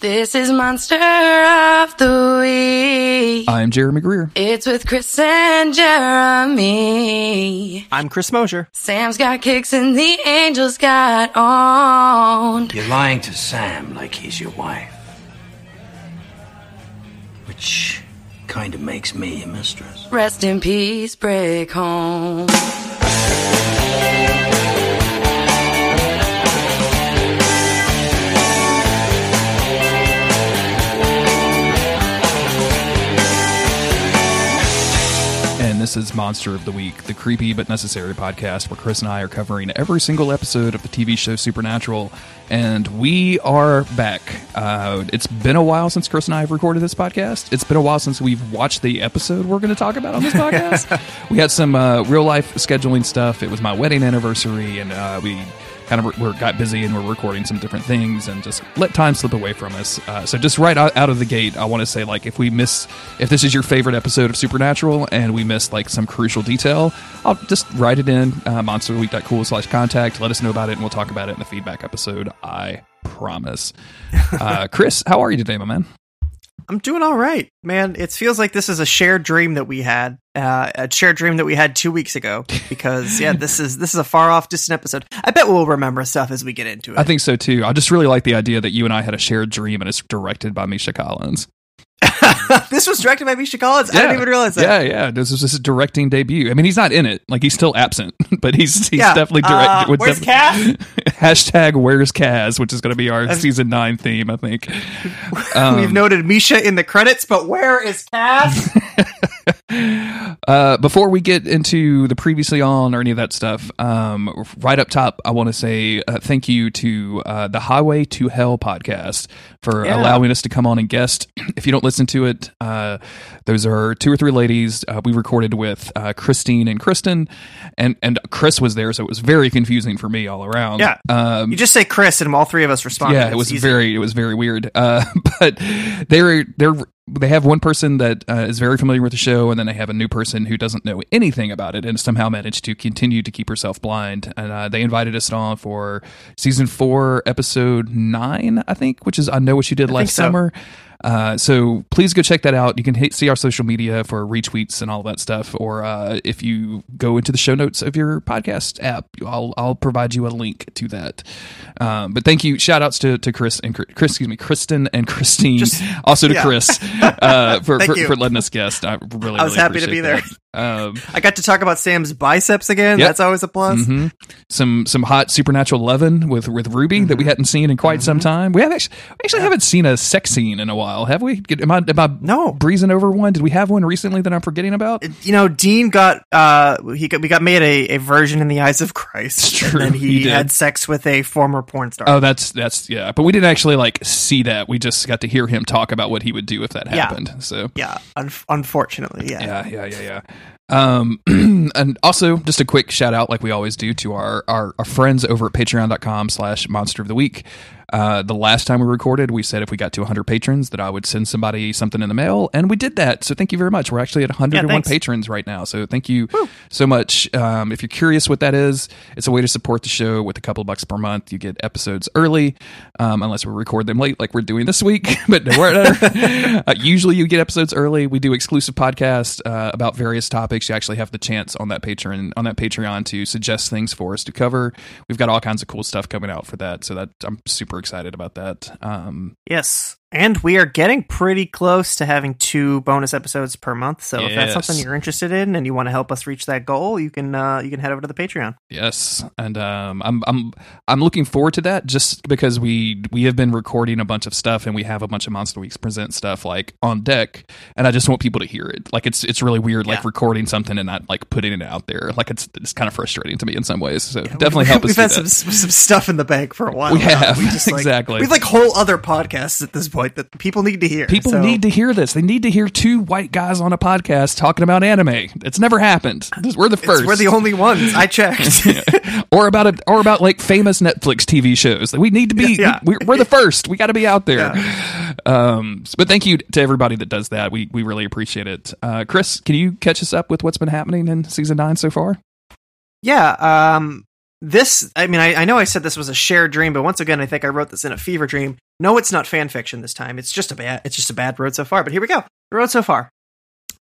This is Monster of the Week. I'm Jeremy Greer. It's with Chris and Jeremy. I'm Chris Mosier. Sam's got kicks and the angels got owned. You're lying to Sam like he's your wife. Which kind of makes me your mistress. Rest in peace, break home. This is Monster of the Week, the creepy but necessary podcast where Chris and I are covering every single episode of the TV show Supernatural. And we are back. Uh, it's been a while since Chris and I have recorded this podcast. It's been a while since we've watched the episode we're going to talk about on this podcast. we had some uh, real life scheduling stuff. It was my wedding anniversary, and uh, we kind of we got busy and we're recording some different things and just let time slip away from us. Uh, so just right out, out of the gate, I want to say like if we miss if this is your favorite episode of Supernatural and we miss like some crucial detail, I'll just write it in uh, monsterweek.cool slash contact. Let us know about it and we'll talk about it in the feedback episode. I promise. Uh, Chris, how are you today, my man? I'm doing all right, man. It feels like this is a shared dream that we had, uh, a shared dream that we had two weeks ago. Because yeah, this is this is a far off, distant episode. I bet we'll remember stuff as we get into it. I think so too. I just really like the idea that you and I had a shared dream and it's directed by Misha Collins. this was directed by Misha Collins. I didn't even realize that. Yeah, yeah. This was his directing debut. I mean, he's not in it; like he's still absent, but he's he's Yeah. definitely Uh, directing. where's Cass? Hashtag Where's Cass, which is going to be our season nine theme, I think. Um, We've noted Misha in the credits, but where is Cass? Uh, before we get into the previously on or any of that stuff, um, right up top, I want to say uh, thank you to uh, the Highway to Hell podcast for Yeah. allowing us to come on and guest. If you don't listen to it, uh, those are two or three ladies uh, we recorded with uh, Christine and Kristen, and and Chris was there, so it was very confusing for me all around. Yeah. um, you just say Chris, and all three of us responded. yeah, it was easy. very it was very weird. Uh, but they're they're they have one person that uh, is very familiar with the show, and then they have a new person who doesn't know anything about it, and somehow managed to continue to keep herself blind. And uh, they invited us on for season four, episode nine, I think, which is I know what you did last so. summer. Uh, so please go check that out. You can hit, see our social media for retweets and all that stuff, or uh, if you go into the show notes of your podcast app, I'll I'll provide you a link to that. Um, but thank you, shout outs to, to Chris and Chris, excuse me, Kristen and Christine, Just- also to yeah. Chris uh, for, for, for letting us guest. I really I was really happy to be there. that. Um, I got to talk about Sam's biceps again. Yep. That's always a plus. mhm. Some some hot supernatural lovin with with Ruby that we Mm-hmm. hadn't seen in quite some time. We have actually actually haven't seen a sex scene in a while, have we? Am I am I No. breezing over one? Did we have one recently that I'm forgetting about? you know, Dean got uh he got, we got made a, a version in the eyes of Christ, It's true, and he he, had sex with a former porn star. Oh, that's that's yeah, but we didn't actually like see that. We just got to hear him talk about what he would do if that Yeah. happened. So yeah, un- unfortunately, yeah. yeah, yeah, yeah, yeah. Um, and also just a quick shout out, like we always do, to our our, our friends over at patreon.com slash monster of the week. Uh, the last time we recorded, we said if we got to 100 patrons that I would send somebody something in the mail, and we did that. So thank you very much. We're actually at 101 thanks. patrons right now. So thank you so much. Um, if you're curious what that is, it's a way to support the show with a couple of bucks per month. You get episodes early, um, unless we record them late, like we're doing this week. but no, uh, usually you get episodes early. We do exclusive podcasts uh, about various topics. You actually have the chance on that patron on that Patreon to suggest things for us to cover. We've got all kinds of cool stuff coming out for that. So that I'm super excited about that. Um, Yes. And we are getting pretty close to having two bonus episodes per month. So if that's something you're interested in and you want to help us reach that goal, you can uh, you can head over to the Patreon. Yes, and um, I'm I'm I'm looking forward to that just because we we have been recording a bunch of stuff and we have a bunch of Monster Weeks present stuff like on deck, and I just want people to hear it. Like it's it's really weird, like recording something and not like putting it out there. Like it's it's kind of frustrating to me in some ways. So definitely help us. We've had that. some some stuff in the bank for a while. We now. have, just, like- exactly. We have like whole other podcasts at this point that people need to hear. People So- need to hear this. They need to hear two white guys on a podcast talking about anime. It's never happened. We're the It's- first. We're the only ones. I checked. or about a, or about like famous Netflix TV shows. We need to be. Yeah. We, we're the first. We got to be out there. Um, but thank you to everybody that does that. We we really appreciate it. Uh, Chris, can you catch us up with what's been happening in season nine so far? Yeah, um this, I mean, I, I know I said this was a shared dream, but once again, I think I wrote this in a fever dream. No, it's not fan fiction this time. It's just a bad, it's just a bad road so far. But here we go. The road so far.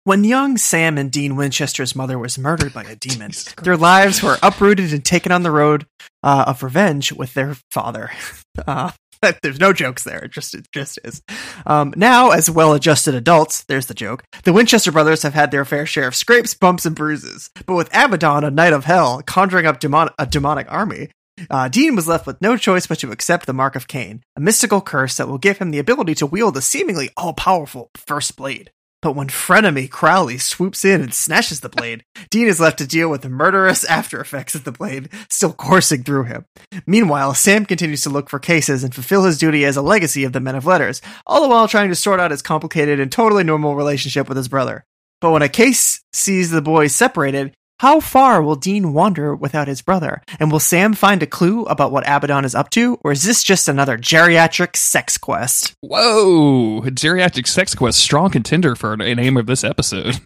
When young Sam and Dean Winchester's mother was murdered by a demon, their lives were uprooted and taken on the road uh, of revenge with their father. Uh, there's no jokes there. It just it just is. Um, now, as well-adjusted adults, there's the joke. The Winchester brothers have had their fair share of scrapes, bumps, and bruises. But with Abaddon, a knight of hell, conjuring up demon- a demonic army, uh, Dean was left with no choice but to accept the Mark of Cain, a mystical curse that will give him the ability to wield a seemingly all-powerful first blade. But when frenemy Crowley swoops in and snatches the blade, Dean is left to deal with the murderous after effects of the blade still coursing through him. Meanwhile, Sam continues to look for cases and fulfill his duty as a legacy of the Men of Letters, all the while trying to sort out his complicated and totally normal relationship with his brother. But when a case sees the boys separated, how far will Dean wander without his brother? And will Sam find a clue about what Abaddon is up to? Or is this just another geriatric sex quest? Whoa, geriatric sex quest, strong contender for a name of this episode.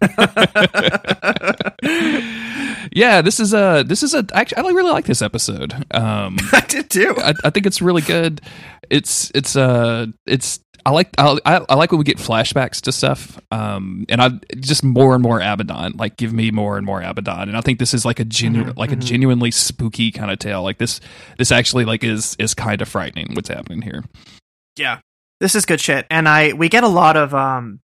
yeah, this is a this is a. Actually, I really like this episode. Um, I did too. I, I think it's really good. It's it's uh it's I like I, I like when we get flashbacks to stuff, um, and I just more and more Abaddon. Like, give me more and more Abaddon, and I think this is like a genuine, Mm-hmm, like a genuinely spooky kind of tale. Like this, this actually like is is kind of frightening. What's happening here? Yeah. This is good shit. And I we get a lot of um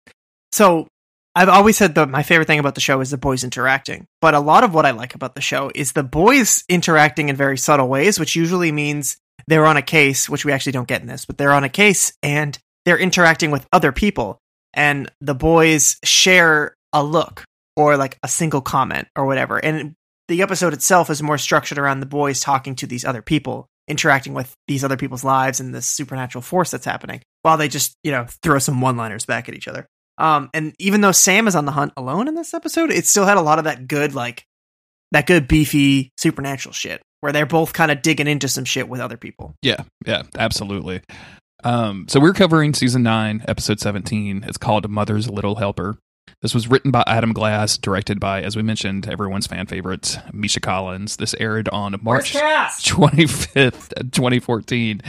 so I've always said that my favorite thing about the show is the boys interacting. But a lot of what I like about the show is the boys interacting in very subtle ways, which usually means they're on a case, which we actually don't get in this, but they're on a case and they're interacting with other people and the boys share a look or like a single comment or whatever. And the episode itself is more structured around the boys talking to these other people, interacting with these other people's lives and this supernatural force that's happening, while they just, you know, throw some one liners back at each other. Um, and even though Sam is on the hunt alone in this episode, it still had a lot of that good, like, that good beefy supernatural shit where they're both kind of digging into some shit with other people. Yeah, yeah, absolutely. Um, so we're covering season nine, episode seventeen. It's called "Mother's Little Helper." This was written by Adam Glass, directed by, as we mentioned, everyone's fan favorite, Misha Collins. This aired on March 25th, 2014.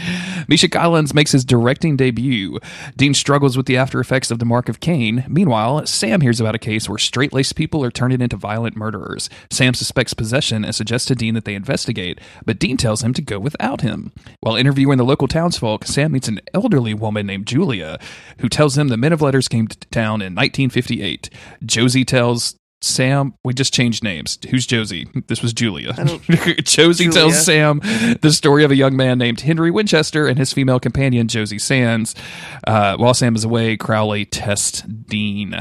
Misha Collins makes his directing debut. Dean struggles with the after effects of the Mark of Cain. Meanwhile, Sam hears about a case where straight laced people are turning into violent murderers. Sam suspects possession and suggests to Dean that they investigate, but Dean tells him to go without him. While interviewing the local townsfolk, Sam meets an elderly woman named Julia, who tells him the Men of Letters came to town in 1958. Josie tells Sam, we just changed names. Who's Josie? This was Julia. Josie Julia. tells Sam the story of a young man named Henry Winchester and his female companion, Josie Sands. Uh, while Sam is away, Crowley tests Dean,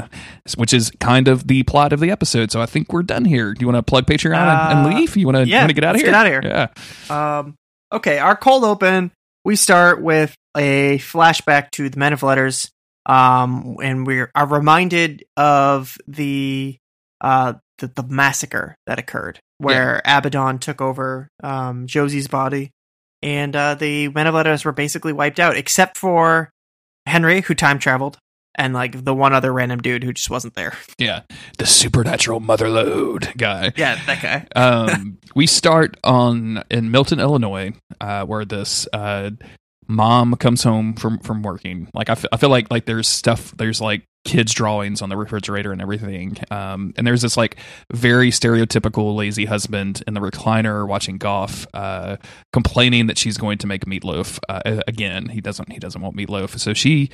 which is kind of the plot of the episode. So I think we're done here. Do you want to plug Patreon and- and Uh, leave? You want to yeah, get out of let's here? get out of here. Yeah. Um, okay, our cold open. We start with a flashback to the Men of Letters, um, and we are reminded of the uh the, the massacre that occurred, where Abaddon took over um Josie's body, and uh, the Men of Letters were basically wiped out, except for Henry, who time traveled, and like the one other random dude who just wasn't there. Yeah. The supernatural motherload guy. Yeah, that guy. um, we start on in Milton, Illinois, uh, where this uh, mom comes home from from working. Like I, f- I feel like like there's stuff there's like kids drawings on the refrigerator and everything. Um, and there's this like very stereotypical lazy husband in the recliner watching golf, uh, complaining that she's going to make meatloaf uh, again. He doesn't he doesn't want meatloaf, so she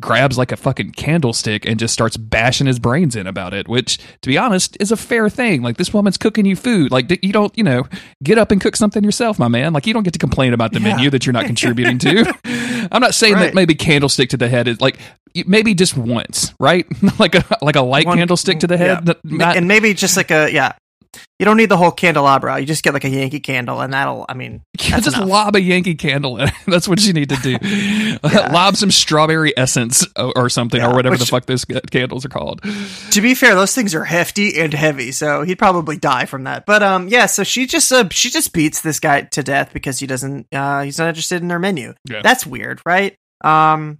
grabs like a fucking candlestick and just starts bashing his brains in about it. Which, to be honest, is a fair thing. Like this woman's cooking you food. Like you don't you know get up and cook something yourself, my man. Like you don't get to complain about the Yeah. menu that you're not contributing to. I'm not saying that maybe candlestick to the head is like maybe just once, right? like a like a light One- candlestick to the head. yeah. Not- and maybe just like a yeah. You don't need the whole candelabra. You just get like a Yankee candle, and that'll. I mean, just enough. lob a Yankee candle in. That's what you need to do. lob some strawberry essence or, something, Yeah, or whatever the fuck those candles are called. to be fair, those things are hefty and heavy, so he'd probably die from that. But um, yeah. So she just uh, she just beats this guy to death because he doesn't. Uh, he's not interested in her menu. Yeah. That's weird, right? Um,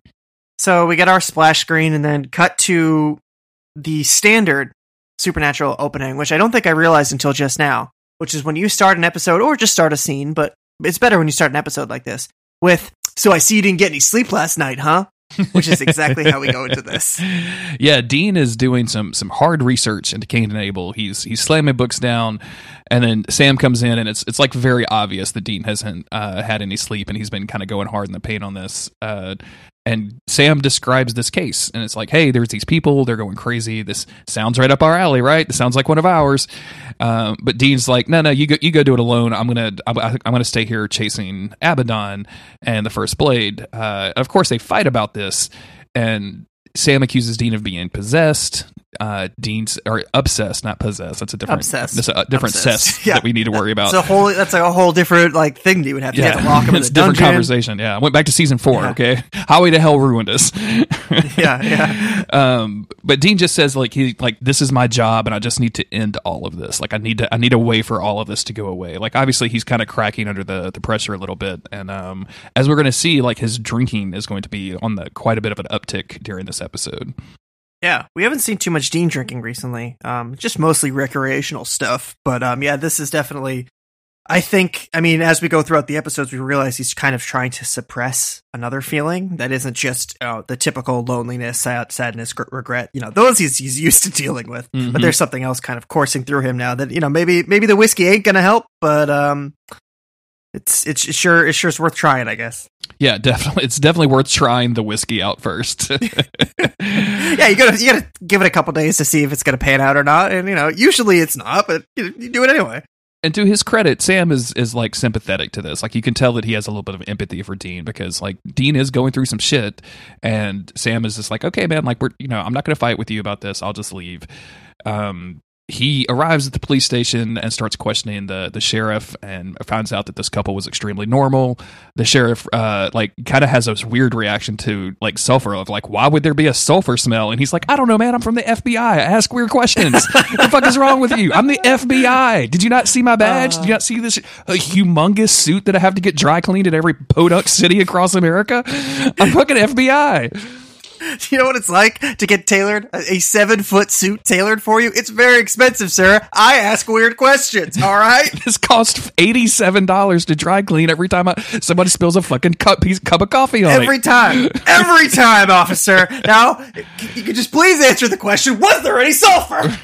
so we get our splash screen, and then cut to the standard supernatural opening, which I don't think I realized until just now, which is when you start an episode or just start a scene, but it's better when you start an episode like this with, so I see you didn't get any sleep last night, huh? Which is exactly how we go into this. Yeah, Dean is doing some some hard research into Cain and Abel. He's he's slamming books down, and then Sam comes in, and it's it's like very obvious that Dean hasn't uh, had any sleep, and he's been kind of going hard in the paint on this. Uh, and Sam describes this case, and it's like, hey, there's these people, they're going crazy. This sounds right up our alley, right? This sounds like one of ours. Um, but Dean's like, no, no, you go, you go do it alone. I'm gonna, I'm, I'm gonna stay here chasing Abaddon and the First Blade. Uh, of course, they fight about this, and Sam accuses Dean of being possessed. Uh, Dean's or obsessed, not possessed. That's a different, Obsessed. That's a different Obsessed. cess Yeah. that we need to worry about. It's a whole. That's like a whole different like thing that you would have to, have to lock him in it's the a different dungeon. conversation. Yeah, I went back to season four. Yeah. Okay, Highway to Hell ruined us. Yeah, yeah. um, but Dean just says like he like this is my job, and I just need to end all of this. Like I need to I need a way for all of this to go away. Like obviously he's kind of cracking under the the pressure a little bit, and um, as we're going to see, like his drinking is going to be on the quite a bit of an uptick during this episode. Yeah, we haven't seen too much Dean drinking recently. Um, just mostly recreational stuff. But um, yeah, this is definitely. I think. I mean, as we go throughout the episodes, we realize he's kind of trying to suppress another feeling that isn't just uh, the typical loneliness, sad, sadness, gr- regret. You know, those he's he's used to dealing with. Mhm. But there's something else kind of coursing through him now that you know maybe maybe the whiskey ain't gonna help, but um, it's it's sure it's sure it's worth trying, I guess. Yeah, definitely. It's definitely worth trying the whiskey out first. yeah, you gotta you gotta give it a couple days to see if it's gonna pan out or not. And you know, usually it's not, but you, you do it anyway. and to his credit, Sam is is like sympathetic to this. Like you can tell that he has a little bit of empathy for Dean because like Dean is going through some shit, and Sam is just like, okay, man, like we're you know I'm not to fight with you about this. I'll just leave. Um, he arrives at the police station and starts questioning the the sheriff and finds out that this couple was extremely normal. The sheriff uh like kind of has this weird reaction to like sulfur of like why would there be a sulfur smell? And he's like, I don't know, man. I'm from the FBI. I ask weird questions. what the fuck is wrong with you? I'm the FBI. Did you not see my badge? Did you not see this a humongous suit that I have to get dry cleaned at every podunk city across America? I'm fucking FBI. You know what it's like to get tailored a, a seven foot suit tailored for you? It's very expensive, sir. I ask weird questions. All right. This cost eighty seven dollars to dry clean every time I, somebody spills a fucking cup piece cup of coffee on Every it. time, every time, officer. Now, you could just please answer the question: Was there any sulfur?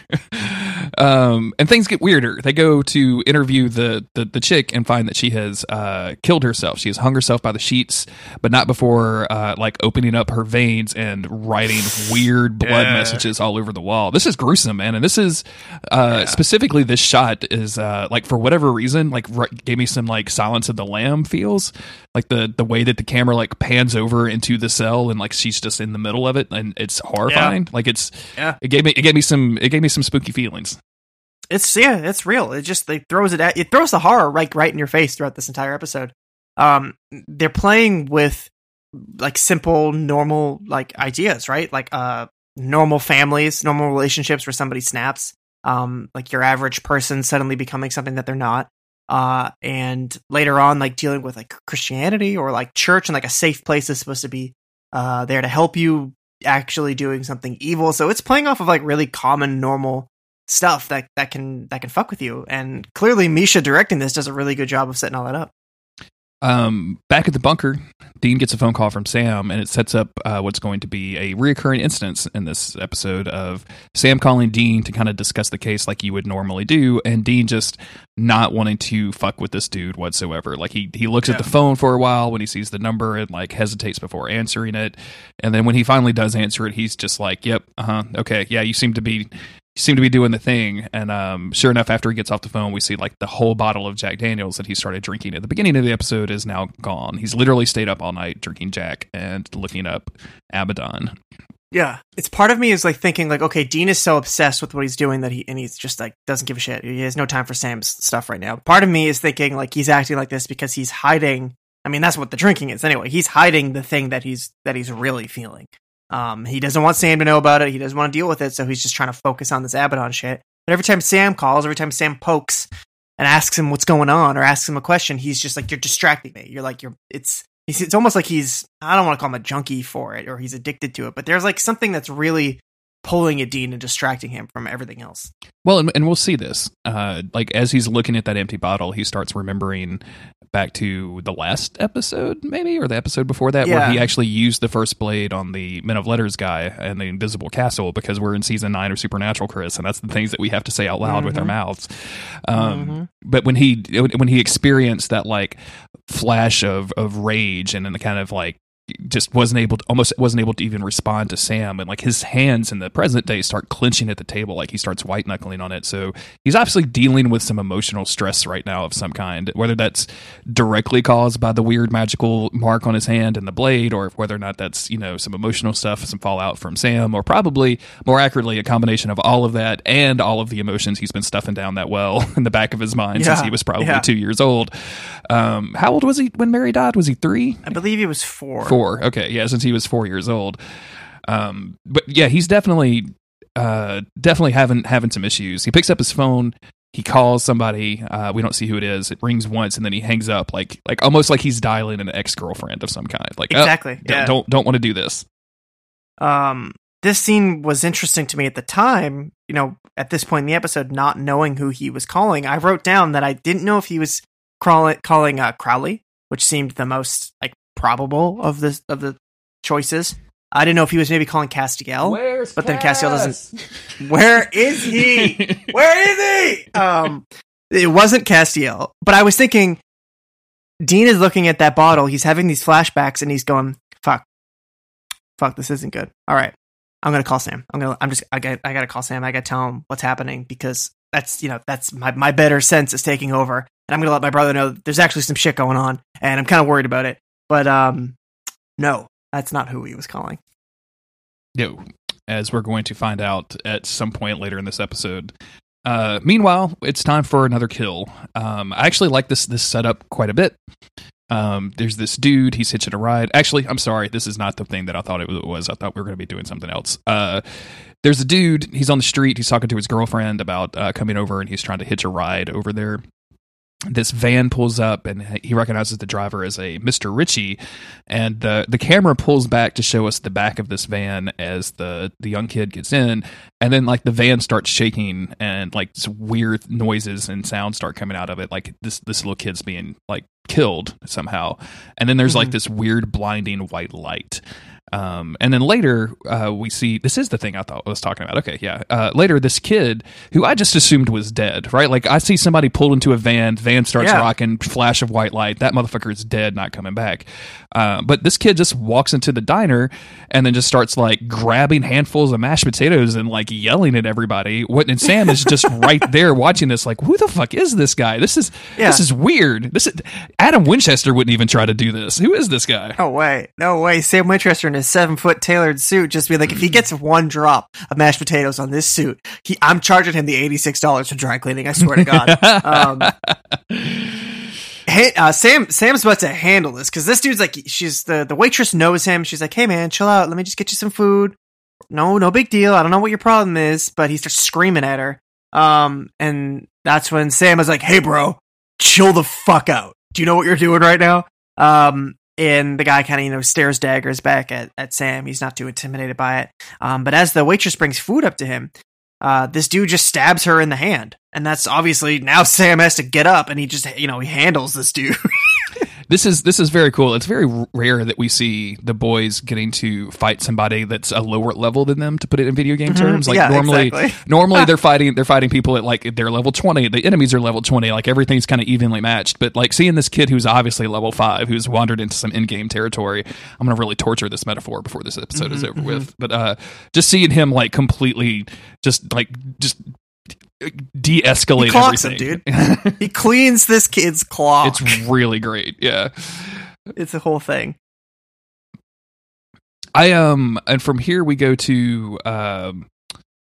Um, and things get weirder. They go to interview the, the the chick and find that she has uh, killed herself. She has hung herself by the sheets, but not before uh, like opening up her veins and writing weird blood Yeah. messages all over the wall. This is gruesome, man. And this is uh, specifically this shot is uh, like for whatever reason like r- gave me some like Silence of the Lamb feels like the the way that the camera like pans over into the cell and like she's just in the middle of it and it's horrifying. Like it's Yeah. it gave me it gave me some it gave me some spooky feelings. It's yeah, it's real. It just it throws it at it throws the horror right right in your face throughout this entire episode. Um, they're playing with like simple, normal like ideas, right? Like uh, normal families, normal relationships where somebody snaps. Um, like your average person suddenly becoming something that they're not. Uh, and later on, like dealing with like Christianity or like church and like a safe place is supposed to be uh there to help you actually doing something evil. So it's playing off of like really common, normal stuff that that can that can fuck with you. And clearly, Misha directing this does a really good job of setting all that up. Um, back at the bunker, Dean gets a phone call from Sam, and it sets up uh, what's going to be a reoccurring instance in this episode of Sam calling Dean to kind of discuss the case like you would normally do, and Dean just not wanting to fuck with this dude whatsoever. Like he he looks at the phone for a while when he sees the number and like hesitates before answering it, and then when he finally does answer it, he's just like, "Yep, uh huh, okay, yeah, you seem to be." Seem to be doing the thing. And um, sure enough, after he gets off the phone, we see like the whole bottle of Jack Daniels that he started drinking at the beginning of the episode is now gone. He's literally stayed up all night drinking Jack and looking up Abaddon. Yeah, it's part of me is like thinking like, okay, Dean is so obsessed with what he's doing that he and he's just like doesn't give a shit. He has no time for Sam's stuff right now. Part of me is thinking like he's acting like this because he's hiding. I mean, that's what the drinking is anyway. He's hiding the thing that he's that he's really feeling. Um, he doesn't want Sam to know about it. He doesn't want to deal with it, so he's just trying to focus on this Abaddon shit. But every time Sam calls, every time Sam pokes and asks him what's going on or asks him a question, he's just like, "You're distracting me." You're like, "You're." It's it's almost like he's I don't want to call him a junkie for it or he's addicted to it, but there's like something that's really pulling at Dean and distracting him from everything else. Well, and, and we'll see this. Uh, like as he's looking at that empty bottle, he starts remembering back to the last episode, maybe, or the episode before that, where he actually used the first blade on the Men of Letters guy and the Invisible Castle because we're in season nine of Supernatural, Chris, and that's the things that we have to say out loud with our mouths. Um, But when he when he experienced that like flash of of rage and then the kind of like just wasn't able to almost wasn't able to even respond to Sam. And like his hands in the present day start clenching at the table like he starts white knuckling on it. So he's obviously dealing with some emotional stress right now of some kind whether that's directly caused by the weird magical mark on his hand and the blade or whether or not that's you know some emotional stuff some fallout from Sam or probably more accurately a combination of all of that and all of the emotions he's been stuffing down that well in the back of his mind since he was probably yeah. 2 years old. Um how old was he when Mary died? Was he 3 I believe he was four. Four. Okay, yeah, since he was four years old. Um, but yeah, he's definitely, uh, definitely having having some issues. He picks up his phone. He calls somebody. Uh, we don't see who it is. It rings once, and then he hangs up, like like almost like he's dialing an ex girlfriend of some kind. Like oh, Exactly. don't yeah. don't, don't want to do this. um this scene was interesting to me at the time you know at this point in the episode not knowing who he was calling i wrote down that i didn't know if he was crawling, calling uh, crowley which seemed the most like probable of the of the choices. I didn't know if he was maybe calling castiel Where's but then Castiel doesn't where is he? Where is he? Um it wasn't castiel but i was thinking dean is looking at that bottle. He's having these flashbacks and he's going fuck. Fuck this isn't good. All right. I'm gonna call sam. I'm gonna i'm just i got i gotta call sam. I gotta tell him what's happening because that's you know that's my, my better sense is taking over. And i'm gonna let my brother know there's actually some shit going on and i'm kind of worried about it but um no that's not who he was calling No, as we're going to find out at some point later in this episode. Uh, meanwhile, it's time for another kill. Um, I actually like this this setup quite a bit. Um, there's this dude. He's hitching a ride. Actually, I'm sorry. This is not the thing that I thought it was. I thought we were going to be doing something else. Uh, there's a dude. He's on the street. He's talking to his girlfriend about uh, coming over, and he's trying to hitch a ride over there. This van pulls up, and he recognizes the driver as a Mr. Ritchie, and the the camera pulls back to show us the back of this van as the the young kid gets in, and then like the van starts shaking, and like weird noises and sounds start coming out of it, like this this little kid's being like killed somehow, and then there's like Mhm. this weird blinding white light. Um, and then later, uh, we see this is the thing I thought I was talking about. Okay, yeah. Uh, later, this kid who I just assumed was dead, right? Like I see somebody pulled into a van, van starts Yeah. rocking, flash of white light. That motherfucker is dead, not coming back. Uh, but this kid just walks into the diner and then just starts like grabbing handfuls of mashed potatoes and like yelling at everybody. What and Sam is just right there watching this, like, who the fuck is this guy? This is Yeah. this is weird. This is Adam Winchester wouldn't even try to do this. Who is this guy? No way. No way. Sam Winchester in his seven foot tailored suit just be like, if he gets one drop of mashed potatoes on this suit, he I'm charging him the eighty six dollars for dry cleaning. I swear to God. um, hey, uh, Sam Sam's about to handle this because this dude's like, she's the the waitress knows him. She's like, hey man, chill out. Let me just get you some food. No, no big deal. I don't know what your problem is, but he starts screaming at her. Um, and that's when Sam is like, hey bro, chill the fuck out. Do you know what you're doing right now? Um, and the guy kind of, you know, stares daggers back at, at Sam. He's not too intimidated by it. Um, but as the waitress brings food up to him, uh, this dude just stabs her in the hand. And that's obviously now Sam has to get up and he just, you know, he handles this dude. This is this is very cool. It's very rare that we see the boys getting to fight somebody that's a lower level than them. To put it in video game mm-hmm. terms, like Yeah, normally, exactly. normally they're fighting they're fighting people at like they're level twenty. The enemies are level twenty. Like everything's kind of evenly matched. But like seeing this kid who's obviously level five, who's wandered into some in game territory. I'm gonna really torture this metaphor before this episode is mm-hmm, over with. Mm-hmm. But uh, just seeing him like completely, just like just de-escalate He clocks him, everything. he cleans this kid's clock. it's really great. Yeah. it's a whole thing. I um and from here we go to um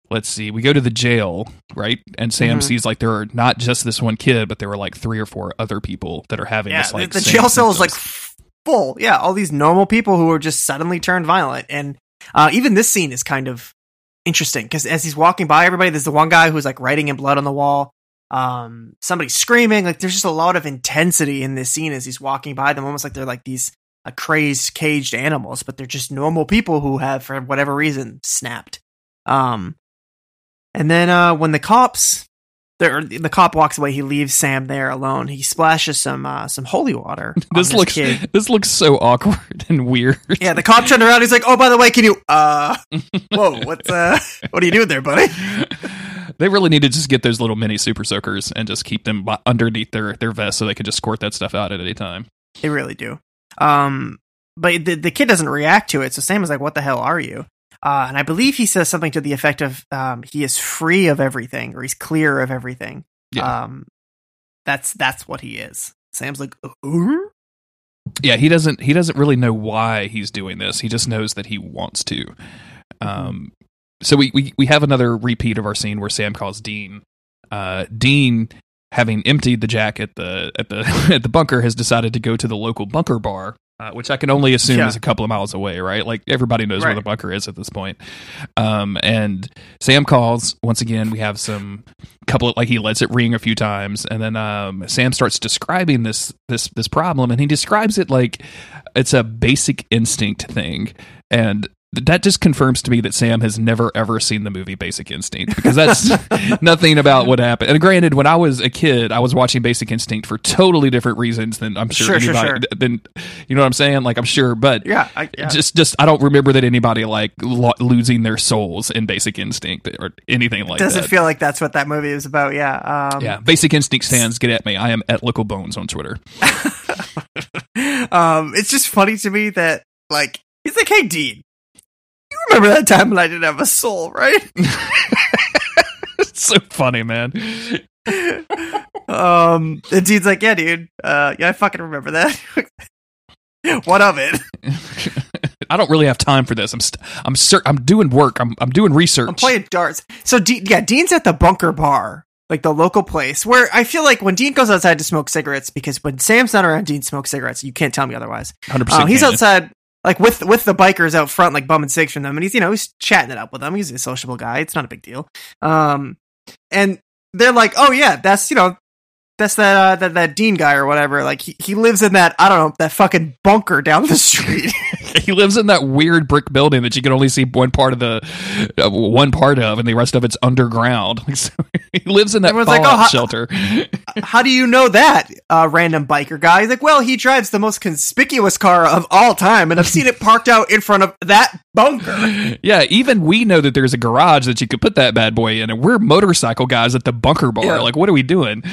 let's see, we go to the jail, right? And Sam Mhm. sees like there are not just this one kid, but there were like three or four other people that are having Yeah, this like the same jail cell is like full. Yeah, all these normal people who are just suddenly turned violent. And uh, even this scene is kind of interesting because as he's walking by everybody, there's the one guy who's like writing in blood on the wall. Um, somebody screaming. Like there's just a lot of intensity in this scene as he's walking by them, almost like they're like these uh, crazed, caged animals, but they're just normal people who have, for whatever reason, snapped. Um, and then uh, when the cops, the the cop walks away, he leaves Sam there alone. He splashes some uh, some holy water. on This looks kid. this looks so awkward and weird. Yeah, the cop turned around. He's like, "Oh, by the way, can you? Uh, whoa, what's uh, what are you doing there, buddy?" They really need to just get those little mini super soakers and just keep them underneath their their vest so they can just squirt that stuff out at any time. They really do. Um, but the the kid doesn't react to it. So Sam is like, "What the hell are you?" Uh, and I believe he says something to the effect of, um, "He is free of everything, or he's clear of everything." Yeah. Um, that's that's what he is. Sam's like, "Ooh." Yeah, he doesn't he doesn't really know why he's doing this. He just knows that he wants to. Um so we, we we have another repeat of our scene where Sam calls Dean. Uh Dean having emptied the jack at the at the at the bunker has decided to go to the local bunker bar. Uh, which I can only assume Yeah. is a couple of miles away, right? Like everybody knows where the bunker is at this point. Um, and Sam calls once again. We have some couple of, like he lets it ring a few times, and then um, Sam starts describing this this this problem, and he describes it like it's a basic instinct thing, and that just confirms to me that Sam has never ever seen the movie Basic Instinct because that's nothing about what happened. And granted, when I was a kid, I was watching Basic Instinct for totally different reasons than I'm sure, Sure, sure, anybody sure. than you know what I'm saying. Like I'm sure, but Yeah, I, yeah. just just I don't remember that anybody like lo- losing their souls in Basic Instinct or anything like that. doesn't that. feel like that's what that movie is about. Yeah. Um, yeah, Basic Instinct fans, get at me. I am at Lickle Bones on Twitter. um, it's just funny to me that like he's like, "Hey, Dean, you remember that time when I didn't have a soul, right?" it's so funny, man. um, and Dean's like, "Yeah, dude. Uh, yeah, I fucking remember that. what of it? I don't really have time for this. I'm st- I'm cer- I'm doing work. I'm I'm doing research. I'm playing darts." So, Dean, yeah, Dean's at the bunker bar. Like the local place where I feel like when Dean goes outside to smoke cigarettes, because when Sam's not around, Dean smokes cigarettes. You can't tell me otherwise. 100%. Um, he's outside like with with the bikers out front, like bumming cigs from them, and he's you know he's chatting it up with them. He's a sociable guy. It's not a big deal. Um, and they're like, oh yeah, that's you know that's that uh, that that Dean guy or whatever. Like he he lives in that I don't know that fucking bunker down the street. he lives in that weird brick building that you can only see one part of the uh, one part of, and the rest of it's underground. So he lives in that Everyone's like, fallout "Oh, how- shelter. How do you know that, uh, random biker guy? He's like, well, he drives the most conspicuous car of all time, and I've seen it parked out in front of that bunker. yeah, even we know that there's a garage that you could put that bad boy in, and we're motorcycle guys at the bunker bar. Yeah. Like, what are we doing?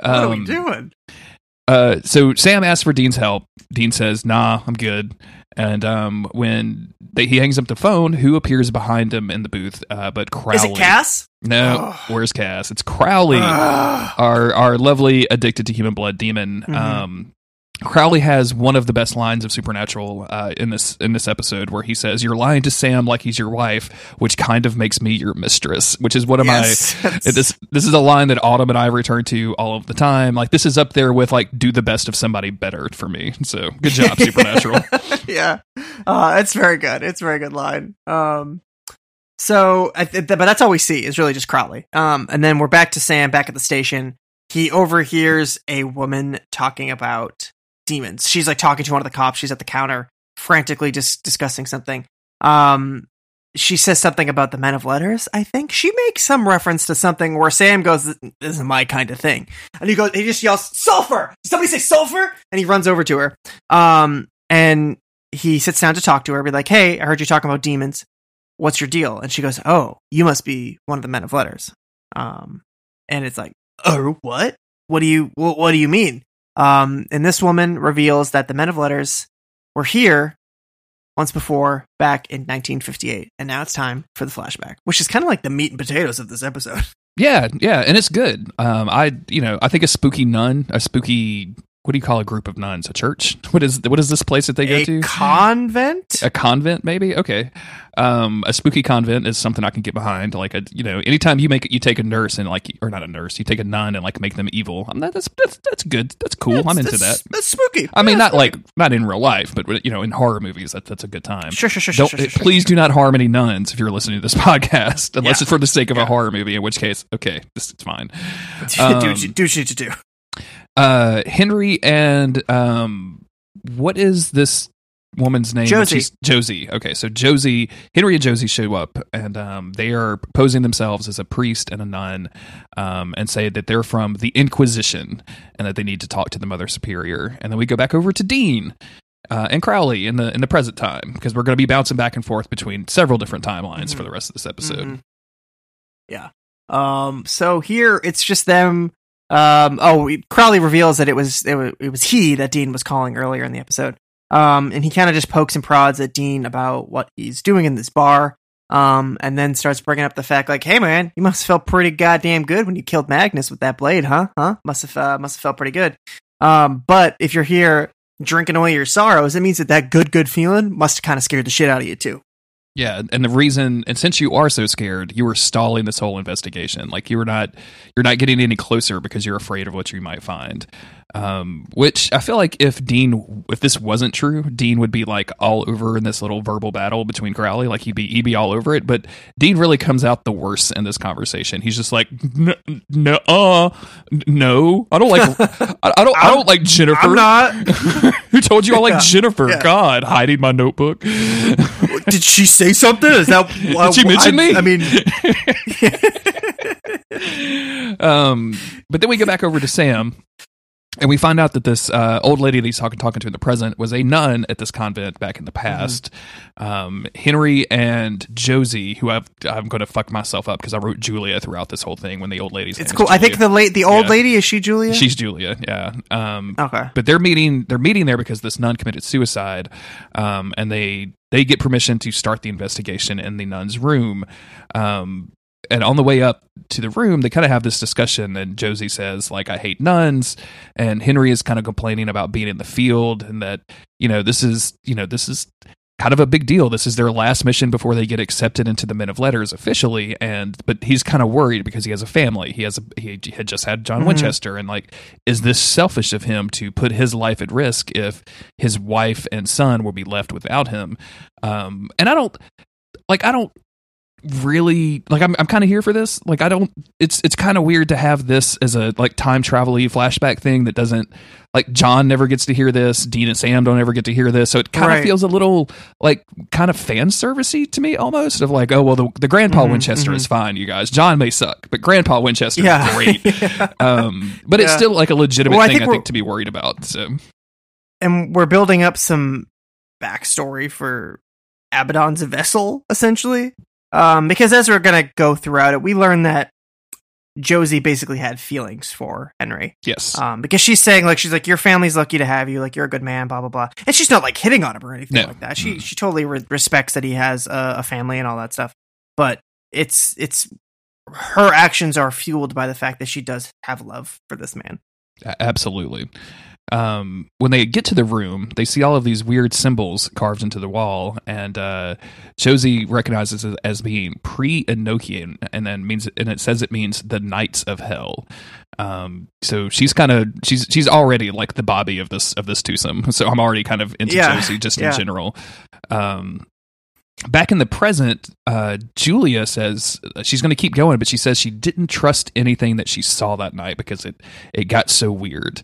What are we Um, doing? Uh, so Sam asks for Dean's help. Dean says, "Nah, I'm good." And um, when they, he hangs up the phone, who appears behind him in the booth? Uh, but Crowley. Is it Cass? No, Ugh. where's Cass? It's Crowley, Ugh. our our lovely addicted to human blood demon. Mhm. Um, Crowley has one of the best lines of Supernatural uh, in this in this episode, where he says, "You're lying to Sam like he's your wife, which kind of makes me your mistress." Which is one of Yes, my this this is a line that Autumn and I return to all of the time. Like this is up there with like do the best of somebody better for me. So good job, Supernatural. yeah, uh, it's very good. It's a very good line. Um, so, I th- but that's all we see is really just Crowley. Um, and then we're back to Sam back at the station. He overhears a woman talking about demons. She's like talking to one of the cops. She's at the counter, frantically just discussing something. Um, she says something about the men of letters. I think she makes some reference to something where Sam goes, "This isn't my kind of thing," and he goes, he just yells, "Sulfur!" Did somebody say sulfur? And he runs over to her. Um, and he sits down to talk to her, be like, "Hey, I heard you talking about demons. What's your deal?" And she goes, "Oh, you must be one of the men of letters." Um, and it's like, "Oh, what? What do you what, what do you mean?" Um, and this woman reveals that the men of letters were here once before back in 1958, and now it's time for the flashback, which is kind of like the meat and potatoes of this episode. yeah, yeah, and it's good. Um, I you know I think a spooky nun, a spooky what do you call a group of nuns? A church? What is what is this place that they go to? a to? convent. a convent maybe okay um a spooky convent is something i can get behind like a you know anytime you make you take a nurse and like or not a nurse you take a nun and like make them evil I'm not, that's that's that's good that's cool i'm into That's- that That's spooky. i mean Yeah, not like not in real life but you know in horror movies that, that's a good time Sure, sure, sure, sure, Don't, sure, sure, sure. please do not harm any nuns if you're listening to this podcast unless Yeah. it's for the sake of Yeah. a horror movie in which case okay this is fine do, um, do, what you- do what you need to do. Uh henry and um what is this woman's name? Josie. Josie. Okay, so Josie, Henry and Josie show up, and um, they are posing themselves as a priest and a nun, um, and say that they're from the Inquisition and that they need to talk to the Mother Superior. And then we go back over to Dean. Uh, and Crowley in the in the present time because we're going to be bouncing back and forth between several different timelines for the rest of this episode. Mhm. Yeah. Um. So here it's just them. Um. Oh, Crowley reveals that it was it was it was he that Dean was calling earlier in the episode. Um. And he kind of just pokes and prods at Dean about what he's doing in this bar. Um. And then starts bringing up the fact like, hey man, you must have felt pretty goddamn good when you killed Magnus with that blade, huh? Huh? Must have uh, must have felt pretty good. Um. But if you're here drinking away your sorrows, it means that that good good feeling must have kind of scared the shit out of you too. Yeah, and the reason, and since you are so scared, you were stalling this whole investigation. Like you were not, you're not getting any closer because you're afraid of what you might find. Um, which I feel like if Dean, if this wasn't true, Dean would be like all over in this little verbal battle between Crowley. Like he'd be, he'd be all over it. But Dean really comes out the worst in this conversation. He's just like, no, uh, no, I don't like, I, I don't, I don't like Jennifer. I'm not. Who told you I like Yeah, Jennifer? yeah. God, hiding my notebook. Did she say something? Is that Did she mention I, me? I mean, um, but then we go back over to Sam, and we find out that this uh, old lady that he's talking talking to in the present was a nun at this convent back in the past. Um, Henry and Josie, who I've, I'm going to fuck myself up because I wrote Julia throughout this whole thing when the old lady's it's cool. I think the late the old Yeah. lady is she Julia? she's Julia. Yeah. Um, okay. but they're meeting they're meeting there because this nun committed suicide um, and they they get permission to start the investigation in the nun's room um, and on the way up to the room they kind of have this discussion and josie says like i hate nuns and henry is kind of complaining about being in the field and that you know this is you know this is kind of a big deal. This is their last mission before they get accepted into the men of letters officially and but he's kind of worried because he has a family. He has a he had just had john Mhm. winchester and like is this selfish of him to put his life at risk if his wife and son will be left without him? Um and i don't like i don't really like i'm, I'm kind of here for this. Like i don't it's it's kind of weird to have this as a like time travel flashback thing that doesn't like john never gets to hear this dean and sam don't ever get to hear this. So it kind of Right. feels a little like kind of fan servicey to me almost of like oh well the, the grandpa Mhm, winchester is fine you guys. John may suck but grandpa winchester Yeah. is great um but it's still like a legitimate Well, I thing think i think to be worried about so. And we're building up some backstory for Abaddon's vessel, essentially. Um, because as we're gonna go throughout it, we learn that Josie basically had feelings for Henry. yes Um, because she's saying like she's like your family's lucky to have you, like you're a good man, blah blah blah, and she's not like hitting on him or anything No. like that. She Mm. she totally re- respects that he has a, a family and all that stuff, but it's it's her actions are fueled by the fact that she does have love for this man. Absolutely. Um, when they get to the room, they see all of these weird symbols carved into the wall, and uh, Josie recognizes it as being pre-Enochian, and then means, and it says it means the Knights of Hell. Um, so she's kind of she's she's already like the Bobby of this of this twosome. So I'm already kind of into Yeah, Josie just yeah. in general. Um, back in the present, uh, Julia says she's going to keep going, but she says she didn't trust anything that she saw that night because it it got so weird.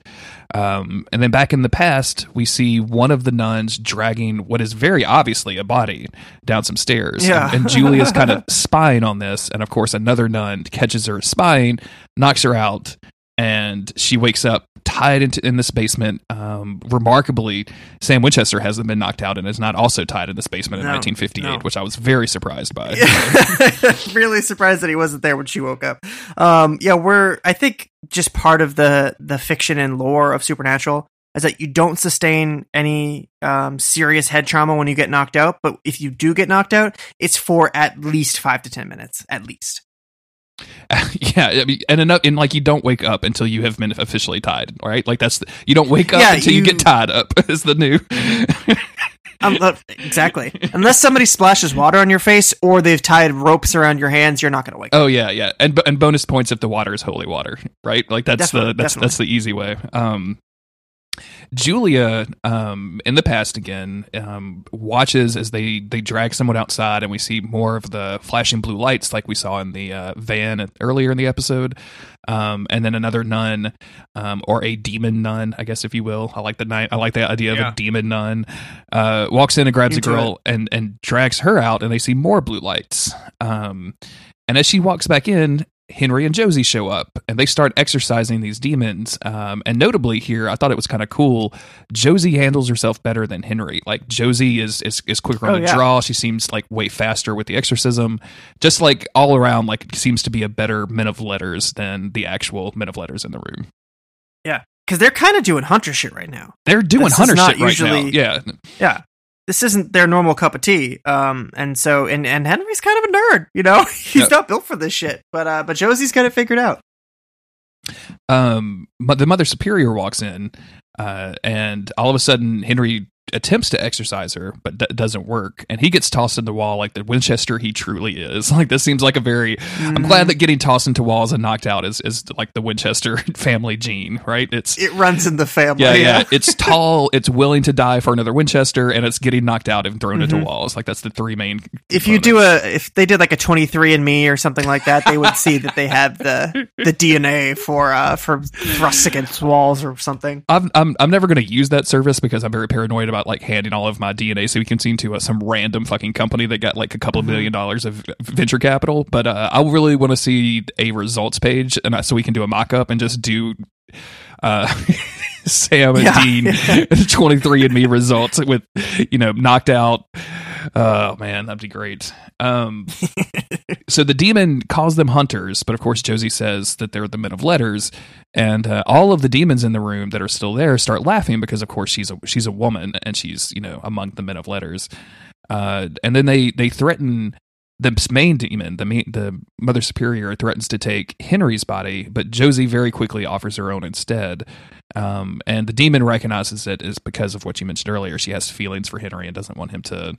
Um, and then back in the past, we see one of the nuns dragging what is very obviously a body down some stairs. Yeah. And, and Julia's kind of spying on this, and of course, another nun catches her spying, knocks her out, and she wakes up tied into in this basement. Um, remarkably, Sam Winchester hasn't been knocked out and is not also tied in this basement in 1958, no. which I was very surprised by. really surprised that he wasn't there when she woke up. Um, yeah, we're I think just part of the the fiction and lore of Supernatural is that you don't sustain any um, serious head trauma when you get knocked out, but if you do get knocked out, it's for at least five to ten minutes, at least. yeah, I mean, and enough, and like you don't wake up until you have been officially tied, right? Like that's the, you don't wake up Yeah, until you, you- get tied up. Is the new. Um, exactly. Unless somebody splashes water on your face or they've tied ropes around your hands, you're not going to wake up. oh yeah, yeah, and and bonus points if the water is holy water, right? Like that's the that's definitely. that's the easy way. Um, Julia, um, in the past again, um, watches as they they drag someone outside, and we see more of the flashing blue lights, like we saw in the uh, van earlier in the episode. Um, and then another nun, um, or a demon nun, I guess if you will. I like the night. I like the idea of a demon nun. Uh, walks in and grabs Into a girl and and drags her out, and they see more blue lights. Um, and as she walks back in, Henry and Josie show up and they start exercising these demons. Um, and notably here, I thought it was kind of cool. Josie handles herself better than Henry. Like Josie is is, is quicker on Oh, the yeah. draw. She seems like way faster with the exorcism. Just like all around, like seems to be a better men of letters than the actual men of letters in the room. Yeah, because they're kind of doing hunter shit right now. They're doing This hunter shit right now. usually- Yeah, Yeah. This isn't their normal cup of tea. Um, and so, and, and Henry's kind of a nerd, you know? He's Yeah. not built for this shit. But, uh, but Josie's got it figured out. um, but the mother superior walks in, uh, and all of a sudden Henry attempts to exorcise her, but d- doesn't work, and he gets tossed in the wall like the Winchester he truly is. Like this seems like a very. I'm Mm-hmm. glad that getting tossed into walls and knocked out is is like the Winchester family gene, right? It's It runs in the family. yeah, yeah. It's tall. It's willing to die for another Winchester, and it's getting knocked out and thrown into Mhm. walls. Like that's the three main. If you do a, if they did like a 23andMe or something like that, they would see that they have the, the DNA for, uh, for thrust against walls or something. I'm I'm I'm never going to use that service because I'm very paranoid about like handing all of my DNA sequencing to uh, some random fucking company that got like a couple of Mm-hmm. million dollars of venture capital. But uh, I really want to see a results page, and I, so we can do a mock up and just do. Uh, Sam and Yeah. Dean 23andMe results with, you know, knocked out. Oh man, that'd be great. Um, so the demon calls them hunters, but of course Josie says that they're the men of letters, and uh, all of the demons in the room that are still there start laughing because of course she's a she's a woman and she's you know among the men of letters, uh, and then they they threaten the main demon, the main, the mother superior, threatens to take Henry's body, but Josie very quickly offers her own instead. Um, and the demon recognizes it is because of what you mentioned earlier. She has feelings for Henry and doesn't want him to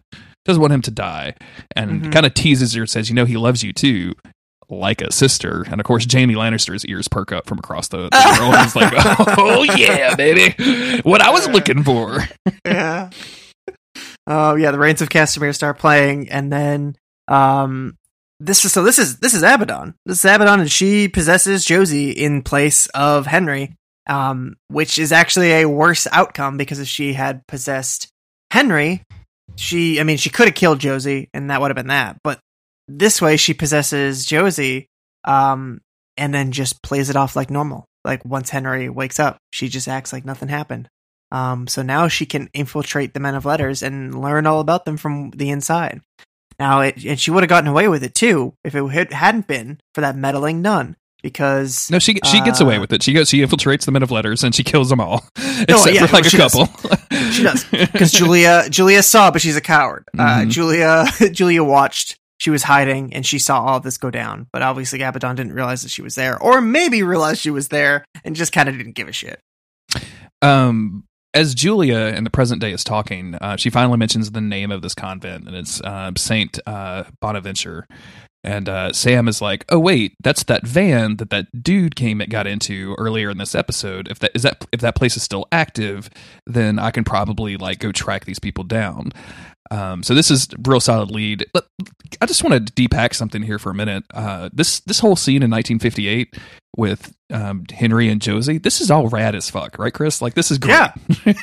doesn't want him to die, and Mhm. kind of teases her, and says, "You know, he loves you too." Like a sister, and of course, Jamie Lannister's ears perk up from across the, the world. He's like, "Oh yeah, baby, what I was looking for." yeah. Oh yeah, the Rains of Castamere start playing, and then um, this is so this is this is Abaddon. This is Abaddon, and she possesses Josie in place of Henry, um, which is actually a worse outcome because if she had possessed Henry, she I mean she could have killed Josie, and that would have been that. But this way, she possesses Josie, um, and then just plays it off like normal. Like once Henry wakes up, she just acts like nothing happened. Um, so now she can infiltrate the Men of Letters and learn all about them from the inside. Now, it, and she would have gotten away with it too if it had, hadn't been for that meddling nun. Because No, she she gets Uh, away with it. She goes, she infiltrates the men of letters and she kills them all, except yeah, for like well, a does. couple. she does because Julia Julia saw, but she's a coward. Uh, Mhm. Julia Julia watched. She was hiding and she saw all this go down. But obviously, Abaddon didn't realize that she was there, or maybe realized she was there and just kind of didn't give a shit. um, as Julia in the present day is talking, uh, she finally mentions the name of this convent, and it's uh, Saint uh, Bonaventure. And uh, Sam is like, "Oh wait, that's that van that that dude came and got into earlier in this episode. If that is that if that place is still active, then I can probably like go track these people down." Um, so this is real solid lead. But I just want to depack something here for a minute. Uh, this this whole scene in 1958 with um, Henry and Josie, this is all rad as fuck, right, Chris? Like this is great. Yeah.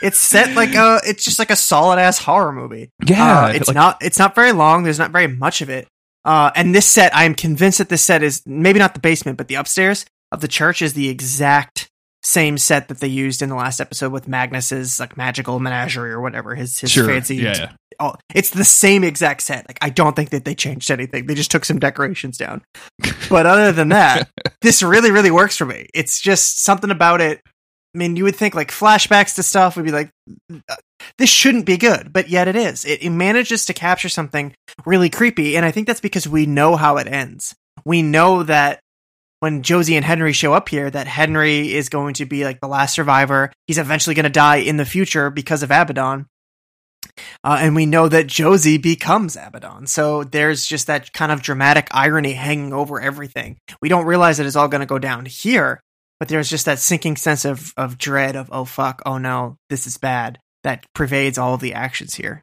It's set like a. It's just like a solid ass horror movie. Yeah, Uh, it's like- not. It's not very long. There's not very much of it. Uh, and this set, I am convinced that this set is maybe not the basement, but the upstairs of the church is the exact same set that they used in the last episode with Magnus's like magical menagerie or whatever his his Sure. fancy. Yeah, yeah. Oh, it's the same exact set. Like I don't think that they changed anything. They just took some decorations down. But other than that, this really really works for me. It's just something about it. I mean, you would think like flashbacks to stuff would be like uh, this shouldn't be good, but yet it is. It, it manages to capture something really creepy, and I think that's because we know how it ends. We know that when Josie and Henry show up here, that Henry is going to be like the last survivor. He's eventually going to die in the future because of Abaddon. Uh, and we know that Josie becomes Abaddon. So there's just that kind of dramatic irony hanging over everything. We don't realize that it's all going to go down here, but there's just that sinking sense of of dread of oh fuck, oh no, this is bad that pervades all of the actions here.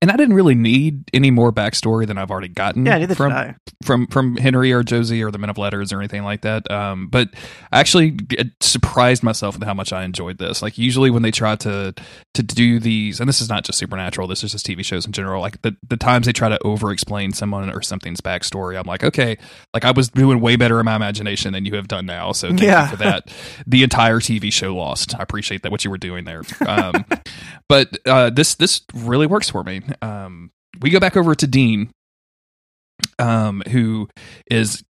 And I didn't really need any more backstory than I've already gotten Yeah, neither from did I. from from Henry or Josie or the Men of Letters or anything like that. Um, but I actually surprised myself with how much I enjoyed this. Like usually when they try to to do these, and this is not just Supernatural, this is just TV shows in general. Like the the times they try to over explain someone or something's backstory, I'm like, okay, like I was doing way better in my imagination than you have done now. So thank Yeah. you for that. the entire TV show lost. I appreciate that what you were doing there. Um, but uh, this this really works for me. Um, we go back over to Dean, um, who is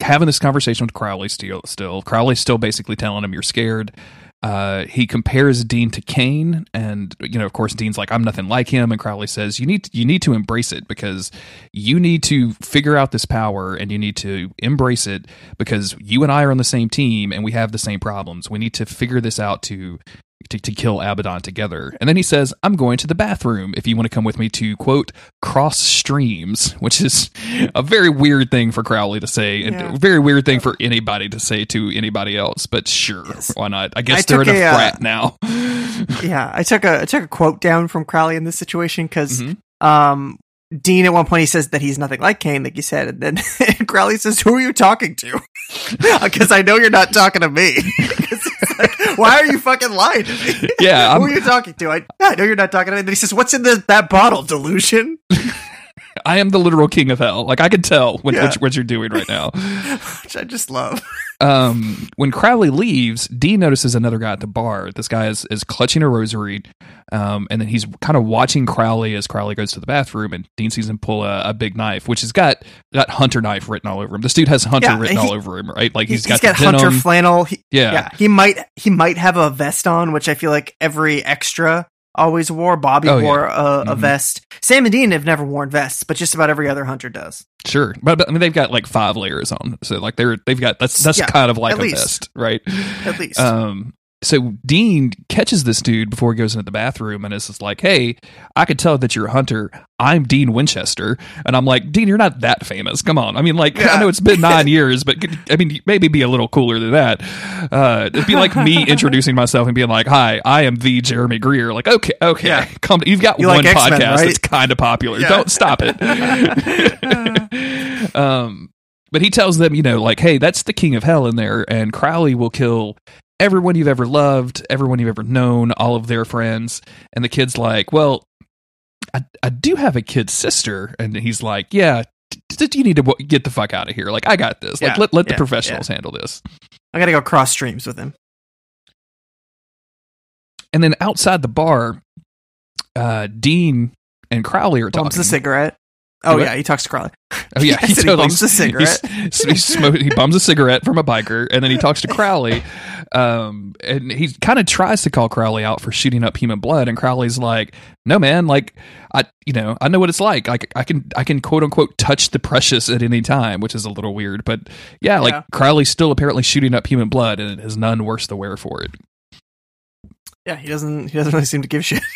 having this conversation with Crowley still. Still, Crowley's still basically telling him you're scared. Uh, he compares Dean to Cain, and you know, of course, Dean's like, "I'm nothing like him," and Crowley says, "You need you need to embrace it because you need to figure out this power, and you need to embrace it because you and I are on the same team, and we have the same problems. We need to figure this out to to, to kill Abaddon together. And then he says, I'm going to the bathroom if you want to come with me to, quote, cross streams, which is a very weird thing for Crowley to say and Yeah. a very weird thing for anybody to say to anybody else. But sure, Yes. why not? I guess I they're in a a, uh, frat now. yeah, I took a I took a quote down from Crowley in this situation because Mhm. um, Dean at one point he says that he's nothing like Cain, like you said, and then Crowley says, "Who are you talking to?" Because I know you're not talking to me. Like, Why are you fucking lying to me? Yeah, I'm- Who are you talking to? I, I know you're not talking to me. And then he says, "What's in this, that bottle? Delusion." I am the literal king of hell. Like I can tell what, Yeah. what, what you're doing right now. Which I just love. um, when Crowley leaves, Dean notices another guy at the bar. This guy is, is clutching a rosary, um, and then he's kind of watching Crowley as Crowley goes to the bathroom, and Dean sees him pull a, a big knife, which has got got Hunter knife written all over him. This dude has Hunter Yeah, written he- all over him, right? Like He's he's got, got Hunter flannel. He, Yeah. yeah, he might he might have a vest on, which I feel like every extra always wore. Bobby Oh, yeah. wore a, a Mhm. vest. Sam and Dean have never worn vests, but just about every other hunter does. Sure, but, but I mean they've got like five layers on, so like they're they've got that's that's Yeah, kind of like a least. vest, right? At least. Um, so Dean catches this dude before he goes into the bathroom and is just like, "Hey, I could tell that you're a hunter. I'm Dean Winchester." And I'm like, "Dean, you're not that famous. Come on. I mean, like, I know it's been nine years, but I mean, maybe be a little cooler than that. Uh, it'd be like me introducing myself and being like, "Hi, I am the Jeremy Greer." Like, okay, okay, Yeah. come. You've got You one like podcast right? that's kind of popular. Yeah. Don't stop it. um, but he tells them, you know, like, hey, that's the king of hell in there, and Crowley will kill everyone you've ever loved, everyone you've ever known, all of their friends. And the kid's like, well, I, I do have a kid sister. And he's like, yeah, d- d- you need to w- get the fuck out of here. Like, I got this. Like, Yeah, let, let the yeah, professionals handle this. I gotta go cross streams with him. And then outside the bar, uh, Dean and Crowley are talking. Bums a cigarette. Oh yeah, he talks to Crowley. Oh yeah, Yes, and he bums a cigarette. he, smoke, he bums a cigarette from a biker, and then he talks to Crowley, um, and he kind of tries to call Crowley out for shooting up human blood, and Crowley's like, "No, man, like I, you know, I know what it's like. Like I can, I can quote unquote touch the precious at any time, which is a little weird, but yeah, like Yeah. Crowley's still apparently shooting up human blood, and it is none worse the wear for it. Yeah, he doesn't. He doesn't really seem to give shit.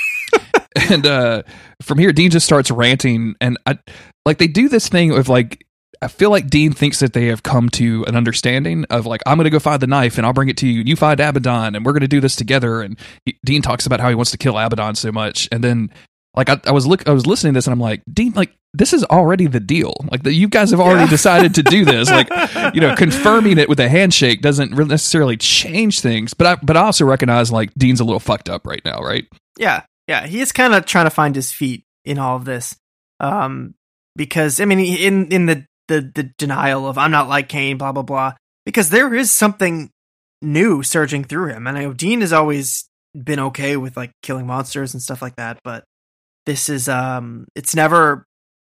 and uh from here dean just starts ranting. And i like they do this thing of like i feel like dean thinks that they have come to an understanding of like i'm gonna go find the knife and i'll bring it to you. And you find abaddon and we're gonna do this together. And he, dean talks about how he wants to kill abaddon so much. And then like i, I was look i was listening to this and i'm like dean like this is already the deal. Like the, you guys have already Yeah. decided to do this. Like you know confirming it with a handshake doesn't really necessarily change things. But i but i also recognize like dean's a little fucked up right now right? Yeah, yeah, he is kind of trying to find his feet in all of this, um, because I mean, in in the the the denial of I'm not like Cain, blah blah blah, because there is something new surging through him, and I know Dean has always been okay with like killing monsters and stuff like that, but this is um, it's never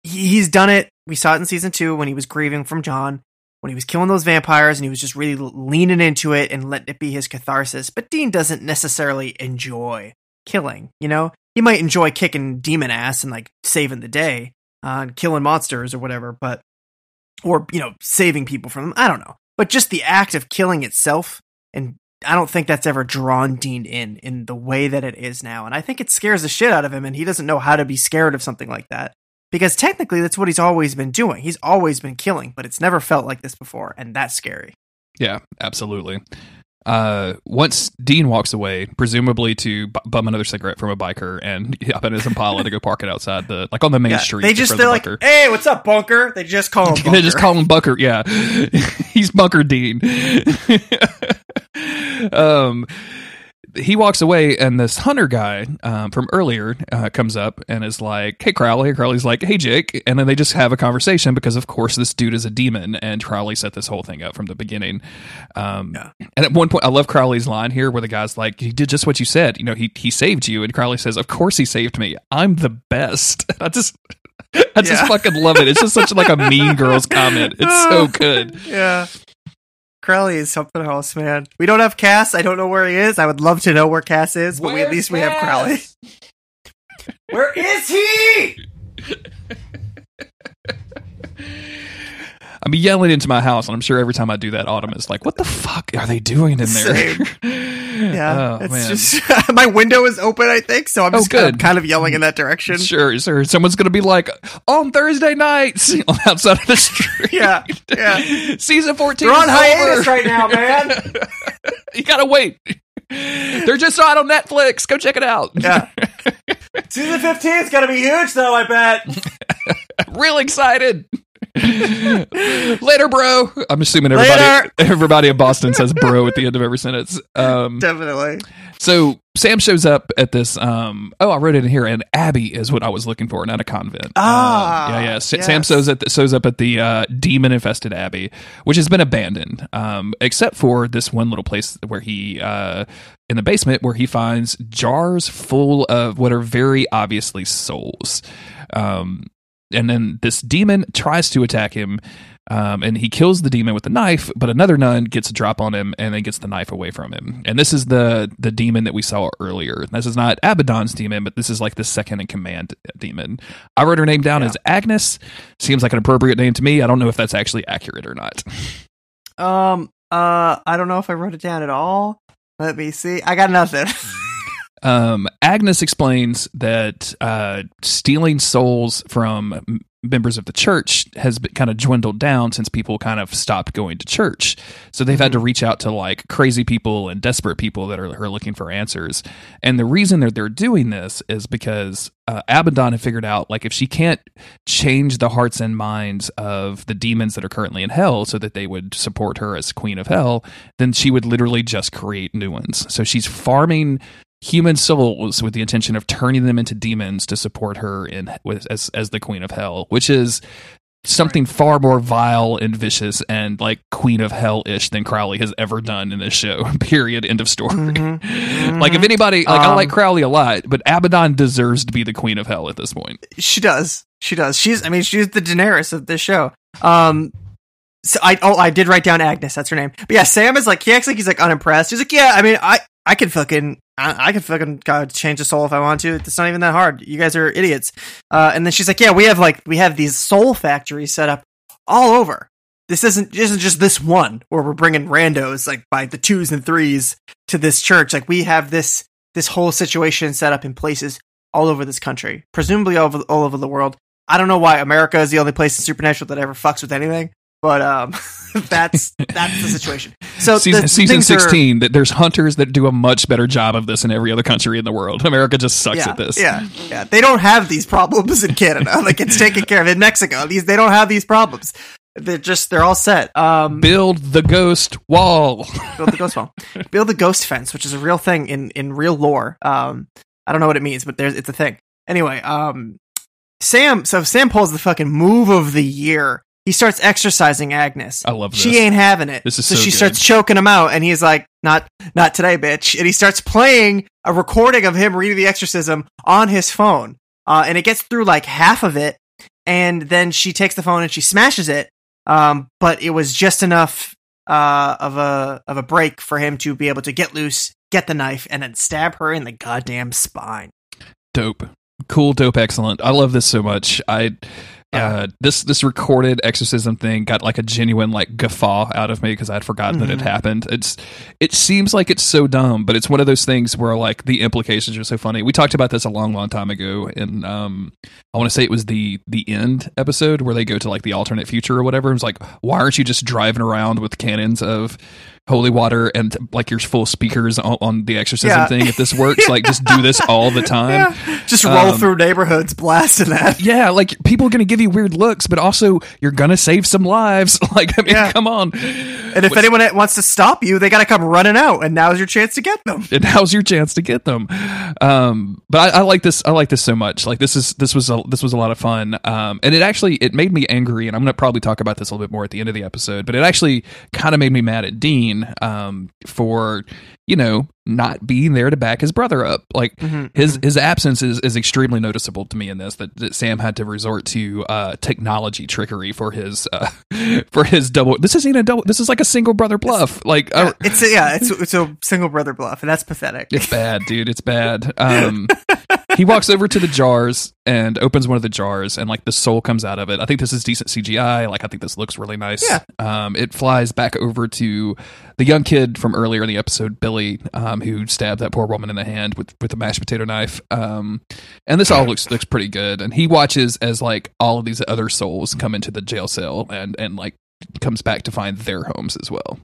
he, he's done it. We saw it in season two when he was grieving from John. When he was killing those vampires and he was just really leaning into it and letting it be his catharsis. But Dean doesn't necessarily enjoy killing. You know, he might enjoy kicking demon ass and like saving the day, uh, and killing monsters or whatever, but or you know saving people from them. I don't know, but just the act of killing itself, and I don't think that's ever drawn Dean in in the way that it is now, and I think it scares the shit out of him, and he doesn't know how to be scared of something like that. Because technically, that's what he's always been doing. He's always been killing, but it's never felt like this before, and that's scary. Yeah, absolutely. Uh, once Dean walks away, presumably to bu- bum another cigarette from a biker and hop in his Impala to go park it outside the, like on the main Yeah, street. they just they're like, bunker. "Hey, what's up, bunker?" They just call him. they just call him Bunker. Yeah, he's Bunker Dean. um, he walks away, and this hunter guy um, from earlier uh, comes up and is like, "Hey, Crowley." Crowley's like, "Hey, Jake," and then they just have a conversation because, of course, this dude is a demon, and Crowley set this whole thing up from the beginning. Um, Yeah. And at one point, I love Crowley's line here, where the guy's like, "He did just what you said. You know, he he saved you," and Crowley says, "Of course he saved me. I'm the best." I just. I just Yeah. fucking love it. It's just such like a mean girl's comment. It's so good. Yeah. Crowley is something else, man. We don't have Cass. I don't know where he is. I would love to know where Cass is, but we, at least we have Crowley. Where is he? I'm yelling into my house, and I'm sure every time I do that, Autumn is like, "What the fuck are they doing in there?" Yeah, oh, it's man. just my window is open. I think so. I'm Oh, just kind of, good. kind of yelling in that direction. Sure, sure. Someone's gonna be like, on Thursday nights outside of the street. Yeah, yeah. Season 14 They're on hiatus over. right now, man. you gotta wait. They're just on on Netflix. Go check it out. Yeah. Season 15 is gonna be huge, though. I bet. Real excited. Later, bro. I'm assuming everybody Later. everybody in Boston says bro at the end of every sentence. Um, Definitely. so Sam shows up at this. Um, oh, I wrote it in here, and Abbey is what I was looking for, not a convent. Ah, Uh, yeah, yeah. Sa- yes. Sam shows at shows up at the uh, demon infested abbey, which has been abandoned, um, except for this one little place where he. Uh, in the basement, where he finds jars full of what are very obviously souls, um, and then this demon tries to attack him, um, and he kills the demon with a knife. But another nun gets a drop on him and then gets the knife away from him. And this is the the demon that we saw earlier. This is not Abaddon's demon, but this is like the second in command demon. I wrote her name down as Agnes. Seems like an appropriate name to me. I don't know if that's actually accurate or not. Um. Uh. I don't know if I wrote it down at all. Let me see. I got nothing. Um, Agnes explains that uh, stealing souls from members of the church has been kind of dwindled down since people kind of stopped going to church. So they've had to reach out to like crazy people and desperate people that are, are looking for answers. And the reason that they're doing this is because uh, Abaddon had figured out like if she can't change the hearts and minds of the demons that are currently in hell so that they would support her as queen of hell, then she would literally just create new ones. So she's farming human souls with the intention of turning them into demons to support her in with, as as the queen of hell, which is something far more vile and vicious and like queen of hell ish than Crowley has ever done in this show. Period. End of story. Like if anybody, like I Um, like Crowley a lot, but Abaddon deserves to be the queen of hell at this point. She does. She does. She's. I mean, she's the Daenerys of this show. Um. So I. Oh, I did write down Agnes. That's her name. But yeah, Sam is like. He acts like he's like unimpressed. He's like, yeah. I mean, I. I could fucking. I, I could fucking God, change a soul if I want to. It's not even that hard. You guys are idiots. Uh. And then she's like, yeah, we have like we have these soul factories set up all over. This isn't isn't just this one where we're bringing randos like by the twos and threes to this church. Like we have this this whole situation set up in places all over this country, presumably all over, all over the world. I don't know why America is the only place in Supernatural that ever fucks with anything, but um, that's that's the situation. So season, the season sixteen, that there's hunters that do a much better job of this in every other country in the world. America just sucks yeah, at this. Yeah, yeah. They don't have these problems in Canada. like it's taken care of in Mexico. These they don't have these problems. They're just they're all set. Um, Build the ghost wall. build the ghost wall. build the ghost fence, which is a real thing in in real lore. Um, I don't know what it means, but there's it's a thing. Anyway, um, Sam. So Sam pulls the fucking move of the year. He starts exorcising Agnes. I love this. She ain't having it. This is so so she good. starts choking him out, and he's like, "Not, not today, bitch." And he starts playing a recording of him reading the exorcism on his phone. Uh, and it gets through like half of it, and then she takes the phone and she smashes it. Um, but it was just enough uh, of a of a break for him to be able to get loose, get the knife, and then stab her in the goddamn spine. dope cool dope excellent i love this so much i Yeah. Uh, this this recorded exorcism thing got like a genuine like guffaw out of me because I'd forgotten that it Mhm. happened. It's it seems like it's so dumb, but it's one of those things where like the implications are so funny. We talked about this a long, long time ago, and um, I want to say it was the the end episode where they go to like the alternate future or whatever. It was like, why aren't you just driving around with cannons of holy water and like your full speakers on, on the exorcism Yeah. thing? If this works, like just do this all the time. Yeah. Just roll Um, through neighborhoods blasting that. Yeah, like people are going to give you weird looks, but also you're going to save some lives. Like, I mean, Yeah. come on. And if anyone wants to stop you, they got to come running out, and now's your chance to get them. and now's your chance to get them. Um, but I, I like this. I like this so much. Like this is this was a, this was a lot of fun. Um, and it actually it made me angry. And I'm going to probably talk about this a little bit more at the end of the episode. But it actually kind of made me mad at Dean um, for you know not being there to back his brother up. Like Mhm, his his absence is, is extremely noticeable to me in this. That, that Sam had to resort to uh, technology trickery for his uh, for his double. This isn't a double. This is like a single brother bluff. Like uh, It's a, yeah, it's it's a single brother bluff, and that's pathetic. it's bad, dude. It's bad. Um, he walks over to the jars and opens one of the jars, and like the soul comes out of it. I think this is decent CGI. Like I think this looks really nice. Yeah. Um, it flies back over to the young kid from earlier in the episode, Billy, um, who stabbed that poor woman in the hand with with a mashed potato knife. Um, and this all looks looks pretty good. And he watches as like all of these other souls come into the jail cell and and like comes back to find their homes as well.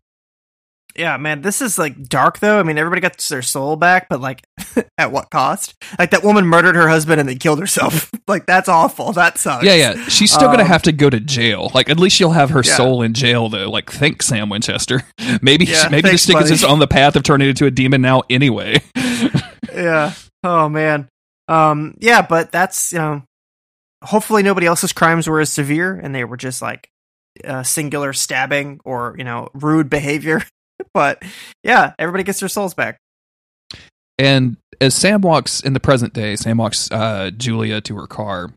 Yeah, man, this is like dark though. I mean, everybody got their soul back, but like, at what cost? Like that woman murdered her husband and then killed herself. like that's awful. That sucks. Yeah, yeah. She's still gonna Um, have to go to jail. Like at least she'll have her Yeah. soul in jail though. Like thanks, Sam Winchester. Maybe Yeah, maybe thanks, this stick is just on the path of turning into a demon now anyway. yeah. Oh man. Um. Yeah, but that's you know. Hopefully, nobody else's crimes were as severe, and they were just like uh, singular stabbing or you know rude behavior. but yeah, everybody gets their souls back. and as Sam walks in the present day, Sam walks uh, Julia to her car.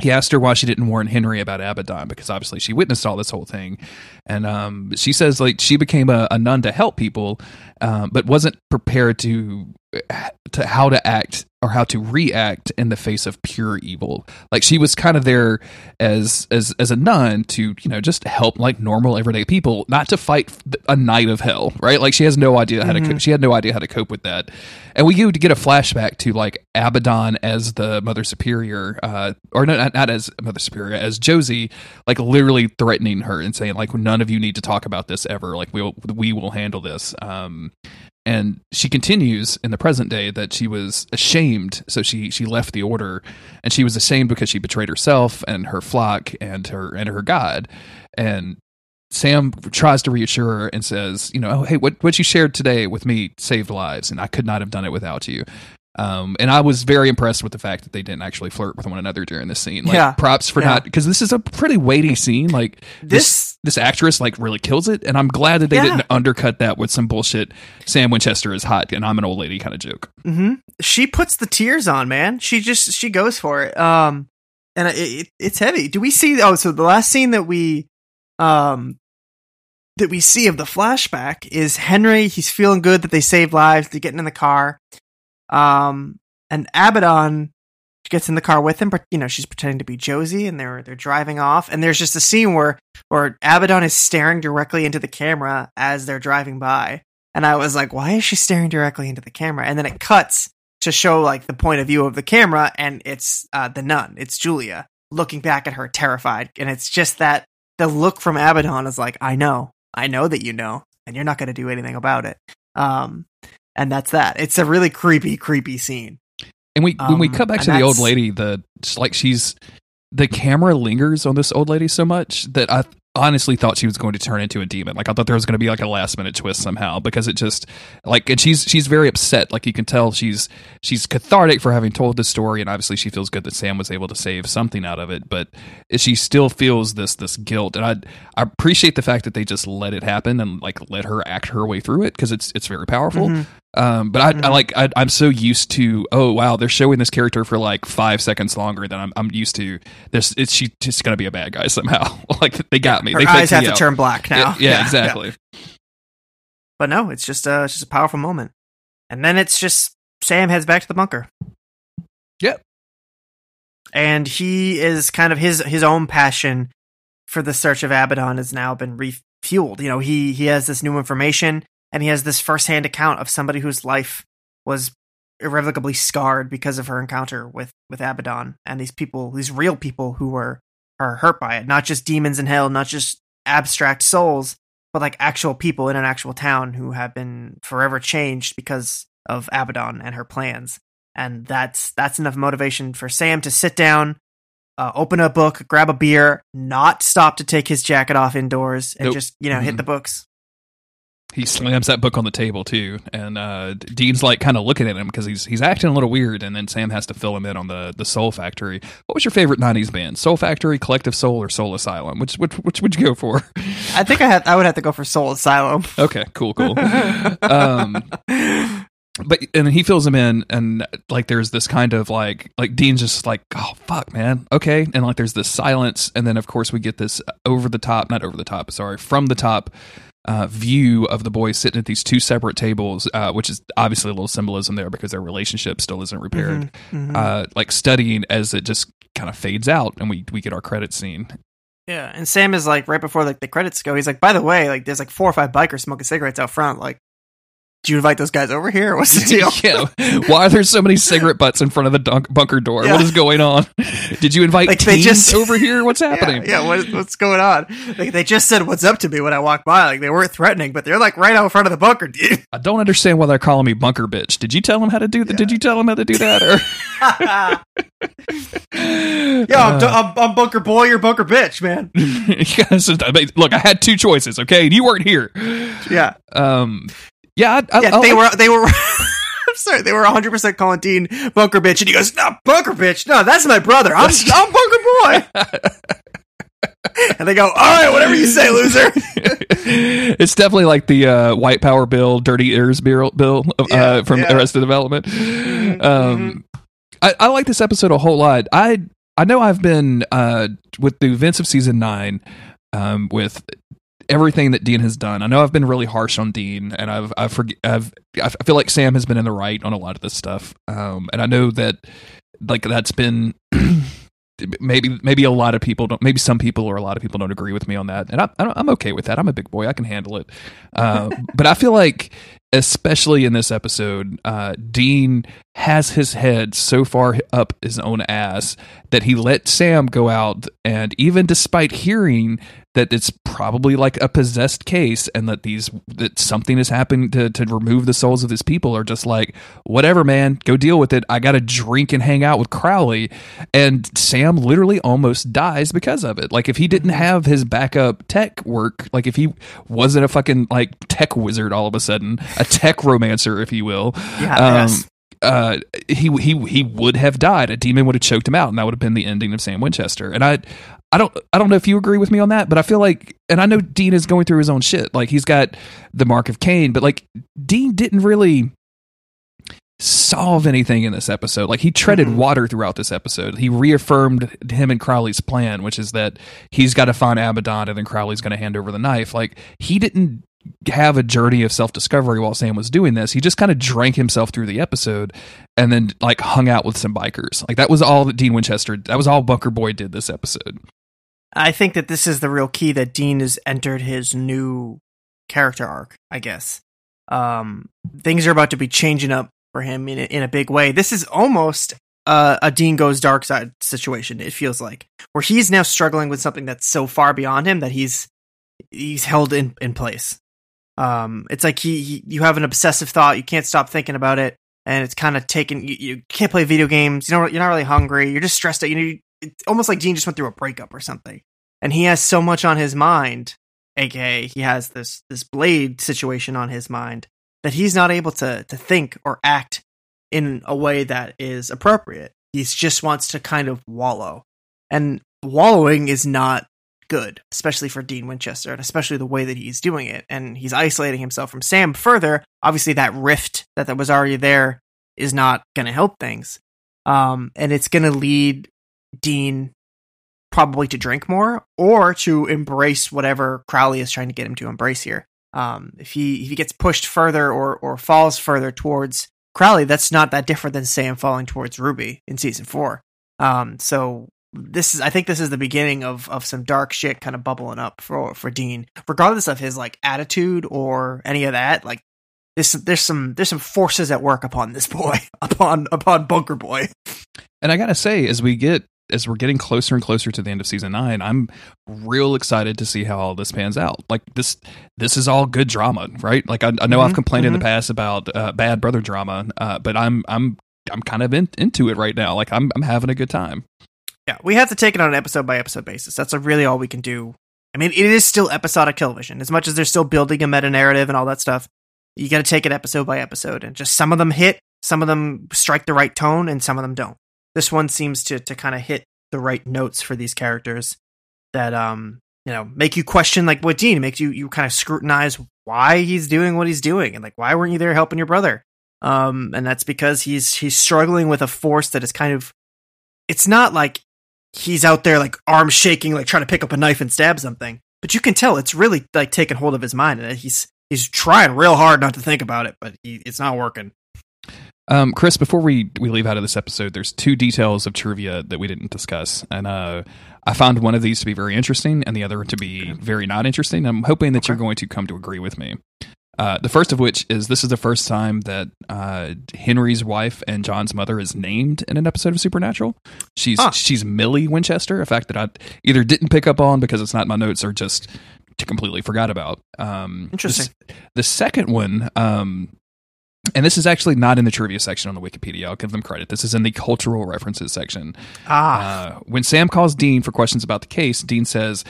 He asked her why she didn't warn Henry about Abaddon because obviously she witnessed all this whole thing, and um, she says like she became a, a nun to help people, um, but wasn't prepared to to how to act or how to react in the face of pure evil. Like she was kind of there as as as a nun to you know just help like normal everyday people, not to fight a Knight of hell, right? Like she has no idea how to co- she had no idea how to cope with that. And we do get a flashback to like Abaddon as the Mother Superior, uh, or no, not, not as Mother Superior, as Josie, like literally threatening her and saying like none of you need to talk about this ever. Like we'll we will handle this. Um, and she continues in the present day that she was ashamed. So she she left the order and she was ashamed because she betrayed herself and her flock and her and her god. And sam tries to reassure her and says you know oh, hey what what you shared today with me saved lives and i could not have done it without you um, and I was very impressed with the fact that they didn't actually flirt with one another during this scene. Like, Yeah. props for Yeah. not because this is a pretty weighty scene. Like this, This- this actress like really kills it, and I'm glad that they Yeah. didn't undercut that with some bullshit. Sam Winchester is hot, and I'm an old lady kind of joke. hmm She puts the tears on, man. She just she goes for it. Um, and it, it, it's heavy. Do we see? Oh, so the last scene that we, um, that we see of the flashback is Henry. He's feeling good that they saved lives. They're getting in the car. Um, and Abaddon gets in the car with him, but you know she's pretending to be Josie, and they're they're driving off. And there's just a scene where where Abaddon is staring directly into the camera as they're driving by. And I was like, why is she staring directly into the camera? And then it cuts to show like the point of view of the camera, and it's uh, the nun, it's Julia looking back at her, terrified. And it's just that the look from Abaddon is like, I know, I know that you know, and you're not going to do anything about it. Um, and that's that. It's a really creepy, creepy scene. And we when we Um, cut back to the old lady, the like she's the camera lingers on this old lady so much that I honestly thought she was going to turn into a demon. Like I thought there was going to be like a last minute twist somehow because it just like and she's she's very upset. Like you can tell she's she's cathartic for having told the story and obviously she feels good that Sam was able to save something out of it, but she still feels this this guilt. And I I appreciate the fact that they just let it happen and like let her act her way through it because it's it's very powerful. Mhm. Um, but I, I Mhm. like I, I'm so used to oh wow they're showing this character for like five seconds longer than I'm I'm used to. This it's she's just gonna be a bad guy somehow. like they got me. Her they eyes have to out. turn black now. Yeah, yeah, exactly. But no, it's just uh, it's just a powerful moment. And then it's just Sam heads back to the bunker. Yep. and he is kind of his his own passion for the search of Abaddon has now been refueled. You know, he he has this new information and he has this firsthand account of somebody whose life was irrevocably scarred because of her encounter with with Abaddon and these people, these real people who were are hurt by it, not just demons in hell, not just abstract souls, but like actual people in an actual town who have been forever changed because of Abaddon and her plans. And that's that's enough motivation for Sam to sit down, uh, open a book, grab a beer, not stop to take his jacket off indoors, and Nope. just you know hit Mhm. the books. He slams that book on the table too, and uh, Dean's like kind of looking at him because he's he's acting a little weird, and then Sam has to fill him in on the the Soul Factory. What was your favorite '90s band? Soul Factory, Collective Soul, or Soul Asylum? Which which which would you go for? I think I had I would have to go for Soul Asylum. okay, cool, cool. um, but and he fills him in, and like there's this kind of like like Dean's just like, oh fuck, man, okay, and like there's this silence, and then of course we get this over the top, not over the top, sorry, from the top. Uh, view of the boys sitting at these two separate tables, uh, which is obviously a little symbolism there because their relationship still isn't repaired. Mhm. Uh, like studying as it just kind of fades out, and we we get our credit scene. Yeah, and Sam is like right before like the credits go. He's like, by the way, like there's like four or five bikers smoking cigarettes out front. Like, do you invite those guys over here? What's the deal? yeah. Why are there so many cigarette butts in front of the dunk- bunker door? Yeah. What is going on? Did you invite Like, they just- over here? What's happening? Yeah, yeah what is, what's going on? Like they just said what's up to me when I walked by. Like they weren't threatening, but they're like right out in front of the bunker, dude. I don't understand why they're calling me bunker bitch. Did you tell them how to do that? Did you tell them how to do that? Or yeah, I'm, I'm, I'm bunker boy, you're bunker bitch, man. Yes, I mean, look, I had two choices. Okay, and you weren't here. Yeah, Um, yeah, I, I, yeah. I they like- were they were. I'm sorry, they were 100 percent calling Dean bunker bitch, and he goes, "No, bunker bitch, no, that's my brother. I'm I'm bunker boy." and they go, "All right, whatever you say, loser." it's definitely like the uh, white power bill, dirty ears bill, bill uh, Yeah, from yeah. Arrested Development. Um, I, I like this episode a whole lot. I I know I've been uh, with the events of season nine um, with everything that Dean has done. I know I've been really harsh on Dean, and I've I've, forg I've I feel like Sam has been in the right on a lot of this stuff. Um, and I know that like that's been. Maybe, maybe a lot of people don't. Maybe some people or a lot of people don't agree with me on that, and I, I I'm okay with that. I'm a big boy; I can handle it. Uh, but I feel like, especially in this episode, uh, Dean has his head so far up his own ass that he let Sam go out, and even despite hearing that it's probably like a possessed case, and that these that something has happened to to remove the souls of his people, are just like whatever, man, go deal with it. I got to drink and hang out with Crowley, and Sam literally almost dies because of it. Like if he didn't have his backup tech work, like if he wasn't a fucking like tech wizard all of a sudden, a tech romancer, if you will, Yeah, um, yes. uh, he he he would have died. A demon would have choked him out, and that would have been the ending of Sam Winchester. And I, I don't I don't know if you agree with me on that, but I feel like, and I know Dean is going through his own shit. Like he's got the mark of Cain, but like Dean didn't really solve anything in this episode. Like he treaded water throughout this episode. He reaffirmed him and Crowley's plan, which is that he's got to find Abaddon and then Crowley's going to hand over the knife. Like he didn't have a journey of self discovery while Sam was doing this. He just kind of drank himself through the episode and then like hung out with some bikers. Like that was all that Dean Winchester, that was all Bunker Boy did this episode. I think that this is the real key that Dean has entered his new character arc, I guess. Um, things are about to be changing up for him in a, in a big way. This is almost uh, a Dean goes dark side situation. It feels like where he's now struggling with something that's so far beyond him that he's he's held in in place. Um, it's like he, he you have an obsessive thought, you can't stop thinking about it, and it's kind of taken. You, you can't play video games. You know, you're not really hungry. You're just stressed out. You know, it's almost like Dean just went through a breakup or something, and he has so much on his mind. AKA, he has this this blade situation on his mind that he's not able to to think or act in a way that is appropriate. He just wants to kind of wallow, and wallowing is not good, especially for Dean Winchester, and especially the way that he's doing it. And he's isolating himself from Sam further. Obviously, that rift that, that was already there is not going to help things. Um, and it's going to lead Dean probably to drink more or to embrace whatever Crowley is trying to get him to embrace here. Um, if he if he gets pushed further or or falls further towards Crowley, that's not that different than Sam falling towards Ruby in season four. Um, so this is I think this is the beginning of of some dark shit kind of bubbling up for for Dean, regardless of his like attitude or any of that. Like there's there's some there's some forces at work upon this boy, upon upon Bunker Boy. And I gotta say, as we get as we're getting closer and closer to the end of season nine, I'm real excited to see how all this pans out. Like this, this is all good drama, right? Like I, I know I've Mhm, complained in the mhm. past about uh, bad brother drama, uh, but I'm I'm I'm kind of in, into it right now. Like I'm I'm having a good time. Yeah, we have to take it on an episode by episode basis. That's a really all we can do. I mean, it is still episodic television. As much as they're still building a meta narrative and all that stuff, you got to take it episode by episode. And just some of them hit, some of them strike the right tone, and some of them don't. This one seems to to kind of hit the right notes for these characters that um you know make you question like what Dean makes you you kind of scrutinize why he's doing what he's doing and like why weren't you there helping your brother? Um and that's because he's he's struggling with a force that is kind of it's not like he's out there like arms shaking like trying to pick up a knife and stab something but you can tell it's really like taking hold of his mind and he's he's trying real hard not to think about it but he, it's not working Um, Chris, before we we leave out of this episode, there's two details of trivia that we didn't discuss, and uh, I found one of these to be very interesting, and the other to be very not interesting. I'm hoping that you're going to come to agree with me. Uh, the first of which is this is the first time that uh, Henry's wife and John's mother is named in an episode of Supernatural. She's Huh. she's Millie Winchester, a fact that I either didn't pick up on because it's not in my notes or just completely forgot about. Um, Interesting. The, the second one, um, and this is actually not in the trivia section on the Wikipedia. I'll give them credit. This is in the cultural references section. ah Uh, when Sam calls Dean for questions about the case, Dean says,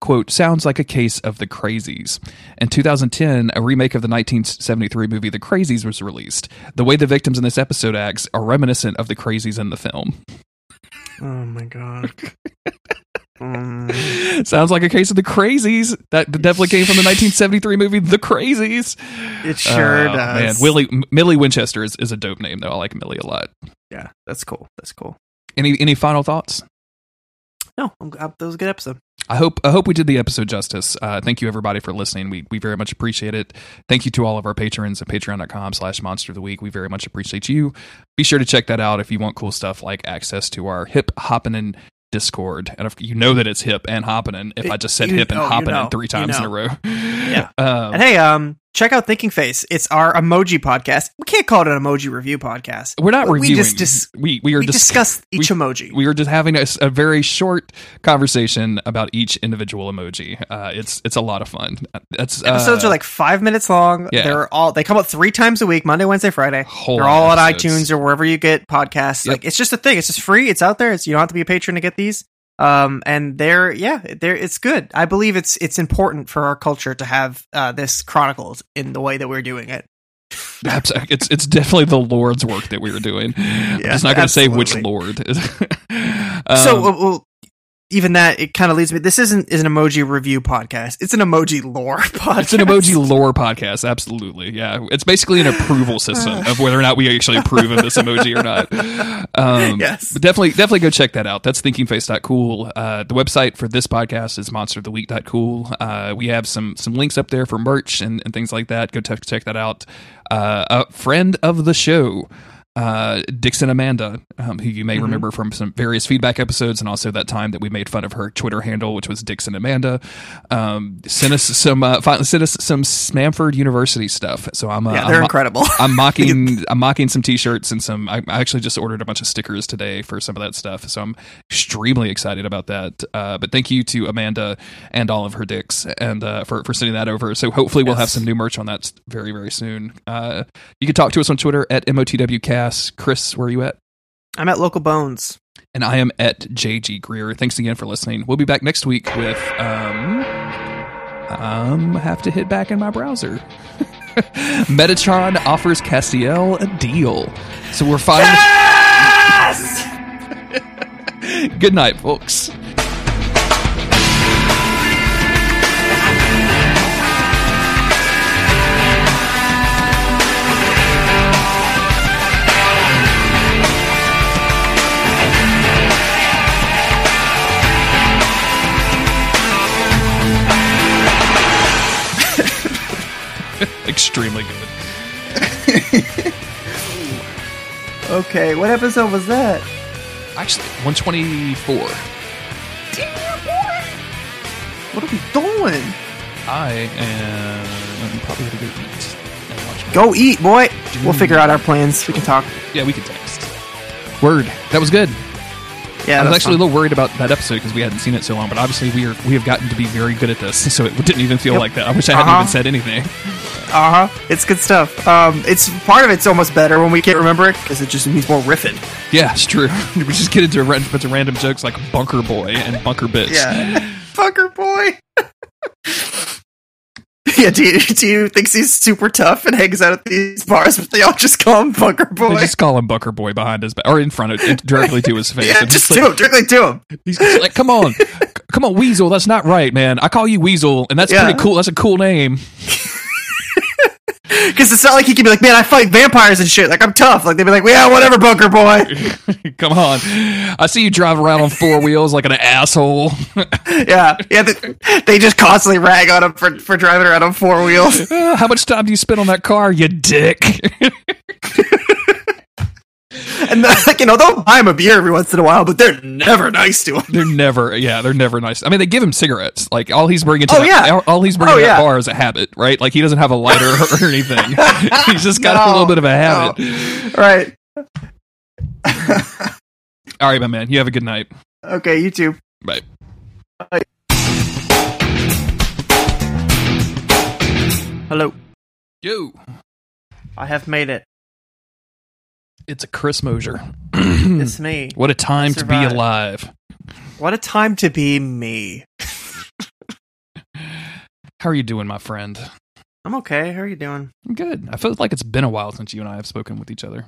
"quote Sounds like a case of the Crazies." In 2010, a remake of the 1973 movie The Crazies was released. The way the victims in this episode acts are reminiscent of the Crazies in the film. oh my god Mm. Sounds like a case of the Crazies. That definitely came from the 1973 movie The Crazies. it sure Oh, does Man, Willie Millie Winchester is, is a dope name though. I like Millie a lot. yeah that's cool that's cool Any any final thoughts? no uh, that was a good episode I hope I hope we did the episode justice. Uh, thank you everybody for listening. We we very much appreciate it. Thank you to all of our patrons at patreon.com slash monster of the week. We very much appreciate you. Be sure to check that out if you want cool stuff like access to our hip hopping Discord. And if you know that it's hip and hopping if I just said You- hip and oh, you hopping know, three you times in a row. Yeah. Um, And hey, um, check out Thinking Face. It's our emoji podcast. We can't call it an emoji review podcast. we're not we reviewing. just dis- we we are We dis- discuss each we- emoji. we were just having a, a, very short conversation about each individual emoji. Uh, it's it's a lot of fun. That's Episodes uh, are like five minutes long. yeah. They're all they come out three times a week, Monday, Wednesday, Friday. Whole They're all of on iTunes or wherever you get podcasts. Yep. Like it's just a thing. It's just free. It's out there. It's you don't have to be a patron to get these. Um, and they're yeah, they're it's good. I believe it's it's important for our culture to have uh, this chronicled in the way that we're doing it. It's it's definitely the Lord's work that we were doing. I'm Yeah, just not going to say which. Lord. um, so well, even that it kind of leads me. This isn't is an emoji review podcast. It's an emoji lore podcast. it's an emoji lore podcast. Absolutely, yeah. It's basically an approval system of whether or not we actually approve of this emoji or not. Um, Yes. but definitely, definitely go check that out. That's thinkingface.cool. Uh, the website for this podcast is monsteroftheweek.cool. Uh, we have some some links up there for merch and, and things like that. Go check check that out. Uh, a friend of the show. Uh, Dixon Amanda, um, who you may remember from some various feedback episodes, and also that time that we made fun of her Twitter handle, which was Dixon Amanda, um, sent us some uh, sent us some Smamford University stuff. So I'm uh, Yeah, they're mo- incredible. I'm mocking I'm mocking some t-shirts and some I I actually just ordered a bunch of stickers today for some of that stuff. So I'm extremely excited about that. Uh, but thank you to Amanda and all of her dicks and uh, for for sending that over. So hopefully we'll have some new merch on that very very soon. Uh, you can talk to us on Twitter at motwcast. Chris, where are you at? I'm at Local Bones. And I am at JG Greer. Thanks again for listening. We'll be back next week with um um have to hit back in my browser. Metatron offers Castiel a deal. So we're fine. Yes! Good night, folks. Extremely good. Okay, what episode was that? Actually, 124. What are we doing? I am probably going to go eat and watch. Go eat, boy. We'll figure out our plans. We can talk. Yeah, we can text. Word. That was good. Yeah, I was actually a little worried about that episode because we hadn't seen it so long. But obviously, we are we have gotten to be very good at this, so it didn't even feel Yep. like that. I wish I hadn't Uh-huh. even said anything. Uh huh. It's good stuff. Um, it's part of it's almost better when we can't remember it because it just means more riffing. Yeah, it's true. we just get into a bunch of random jokes like Bunker Boy and Bunker Bitch. Yeah. Bunker boy. yeah, Tia, Tia thinks he's super tough and hangs out at these bars, but they all just call him Bunker They just call him Bunker Boy behind his back, or in front of, directly to his face. yeah, And just he's like, him, directly to him. he's like, come on, come on, Weasel. That's not right, man. I call you Weasel, and that's Yeah. pretty cool. That's a cool name. Because it's not like he can be like, man, I fight vampires and shit. Like, I'm tough. Like, they'd be like, yeah, whatever, Bunker Boy. come on. I see you drive around on four wheels like an asshole. yeah, yeah. They, they just constantly rag on him for, for driving around on four wheels. Uh, How much time do you spend on that car, you dick? And, like, you know, they'll buy him a beer every once in a while, but they're never nice to him. they're never, yeah, they're never nice. I mean, they give him cigarettes. Like all he's bringing to Oh, that, yeah. all- all he's bringing Oh, to that bar is a habit, right? Like he doesn't have a lighter or anything. he's just got a little bit of a habit. Right. All right, my man. You have a good night. Okay, you too. Bye. Hello. Yo, I have made it. It's a Chris Mosier. It's me. What a time to be alive. What a time to be me. How are you doing, my friend? I'm okay. How are you doing? I'm good. I feel like it's been a while since you and I have spoken with each other.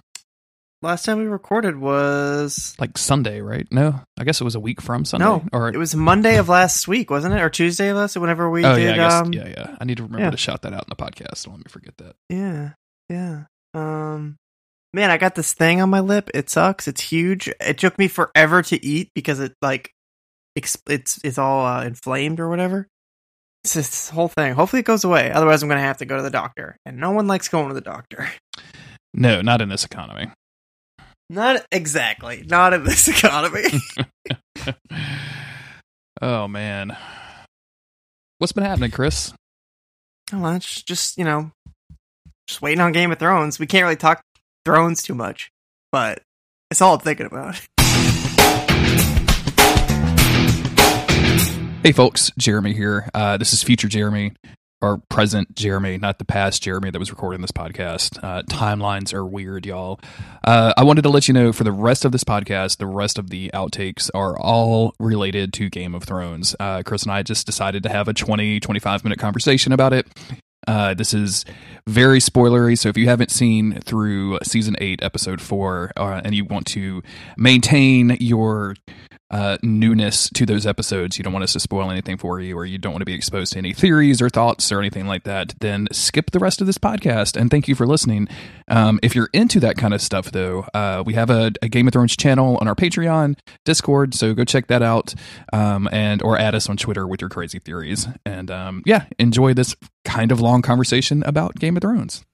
Last time we recorded was Like Sunday, right? No, I guess it was a week from Sunday. no, or it was Monday of last week, wasn't it, or Tuesday of last? Whenever we oh did, yeah, guess, um, yeah, yeah. I need to remember yeah. to shout that out in the podcast. Don't let me forget that. yeah, yeah. Um, man, I got this thing on my lip. It sucks. It's huge. It took me forever to eat because it like, it's it's all uh, inflamed or whatever. It's this whole thing. Hopefully, it goes away. Otherwise, I'm gonna have to go to the doctor, and no one likes going to the doctor. No, not in this economy. Not exactly. Not in this economy. oh man, what's been happening, Chris? Not much. Just you know, just waiting on Game of Thrones. We can't really talk Thrones too much, but it's all I'm thinking about. Hey, folks, Jeremy here. Uh, this is future Jeremy, or present Jeremy, not the past Jeremy that was recording this podcast. Uh, timelines are weird, y'all. Uh, I wanted to let you know for the rest of this podcast, the rest of the outtakes are all related to Game of Thrones. Uh, Chris and I just decided to have a 20, 25 minute conversation about it. Uh, this is very spoilery, so if you haven't seen through season eight, episode four, uh, and you want to maintain your uh, newness to those episodes, you don't want us to spoil anything for you, or you don't want to be exposed to any theories or thoughts or anything like that, then skip the rest of this podcast. And thank you for listening. Um, if you're into that kind of stuff, though, uh, we have a, a Game of Thrones channel on our Patreon, Discord, so go check that out, um, and or add us on Twitter with your crazy theories. And um, yeah, enjoy this kind of long conversation about Game of Thrones.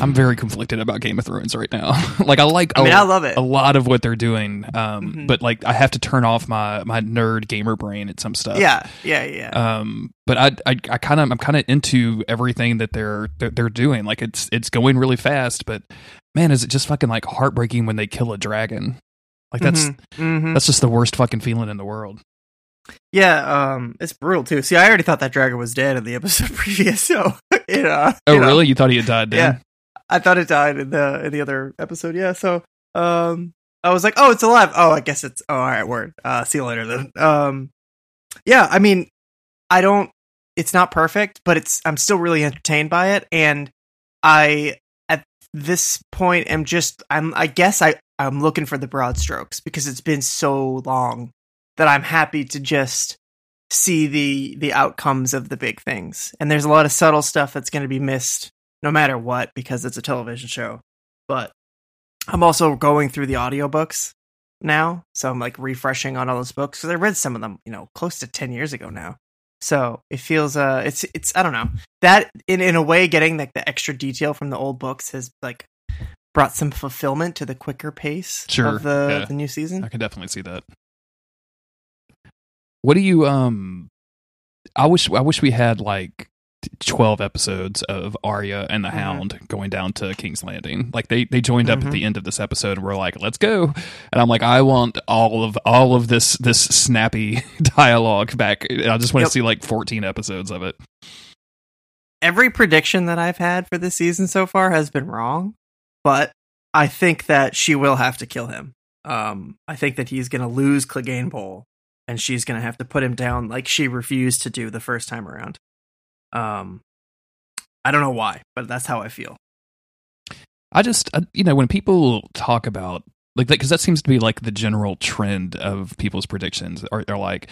I'm very conflicted about Game of Thrones right now. like I like I mean, a- I love it. a lot of what they're doing. Um, Mhm. but like I have to turn off my my nerd gamer brain at some stuff. Yeah, yeah, yeah. Um, but I I, I kind of I'm kind of into everything that they're, they're they're doing. Like it's it's going really fast, but man, is it just fucking like heartbreaking when they kill a dragon? Like that's Mhm, mhm. that's just the worst fucking feeling in the world. yeah. Um, it's brutal too. See, I already thought that dragon was dead in the episode previous. So, it, uh, Oh you know, really? You thought he had died? Then? I thought it died in the in the other episode. Yeah. So, um, I was like, oh, it's alive. Oh, I guess it's. Oh, all right. Word. Uh, see you later then. Um, yeah. I mean, I don't. It's not perfect, but it's. I'm still really entertained by it, and I at this point am just. I'm. I guess I. I'm looking for the broad strokes because it's been so long that I'm happy to just see the the outcomes of the big things. And there's a lot of subtle stuff that's going to be missed no matter what because it's a television show. But I'm also going through the audiobooks now, so I'm like refreshing on all those books cuz I read some of them, you know, close to 10 years ago now. So, it feels uh it's it's I don't know. That in in a way getting like the extra detail from the old books has like brought some fulfillment to the quicker pace Sure, of the yeah. the new season. I can definitely see that. What do you um I wish I wish we had like 12 episodes of Arya and the Mhm. Hound going down to King's Landing. Like they they joined up Mhm. at the end of this episode and we're like, "Let's go." And I'm like, "I want all of all of this this snappy dialogue back. I just want Yep. to see like 14 episodes of it." Every prediction that I've had for this season so far has been wrong, but I think that she will have to kill him. Um, I think that he's going to lose Clegane Bowl, and she's going to have to put him down like she refused to do the first time around. Um, I don't know why, but that's how I feel. I just, uh, you know, when people talk about like, that, because that seems to be like the general trend of people's predictions are, are like,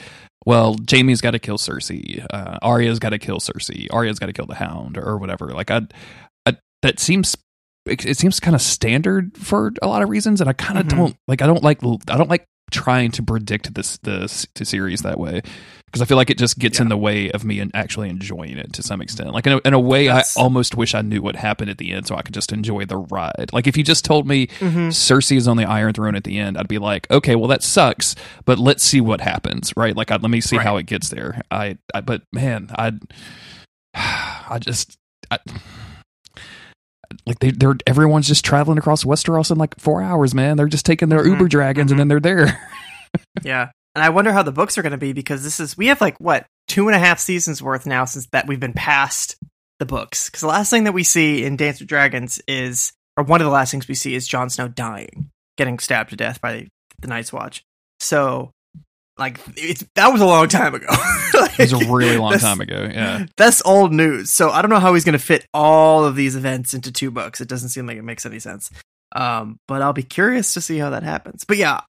well, Jaime's got to kill Cersei, uh, Arya's got to kill Cersei, Arya's got to kill the Hound, or whatever. Like, I, I that seems. It, it seems kind of standard for a lot of reasons, and I kind of Mhm. don't like. I don't like. I don't like trying to predict this the, series that way because I feel like it just gets in the way of me and actually enjoying it to some extent. Like in a, in a way, That's- I almost wish I knew what happened at the end so I could just enjoy the ride. Like if you just told me Mm-hmm. Cersei is on the Iron Throne at the end, I'd be like, okay, well that sucks, but let's see what happens, right? Like I, let me see Right. how it gets there. I, I but man, I, I just. I, like they, they're everyone's just traveling across Westeros in like four hours, man. They're just taking their Mhm. Uber dragons and then they're there. Yeah. And I wonder how the books are going to be because this is, we have like, what, two and a half seasons worth now since that we've been past the books. Because the last thing that we see in Dance with Dragons is, or one of the last things we see is Jon Snow dying, getting stabbed to death by the Night's Watch. So, like, it's, that was a long time ago. It was a really long time ago. Yeah. That's old news. So I don't know how he's going to fit all of these events into two books. It doesn't seem like it makes any sense. Um, but I'll be curious to see how that happens. But yeah,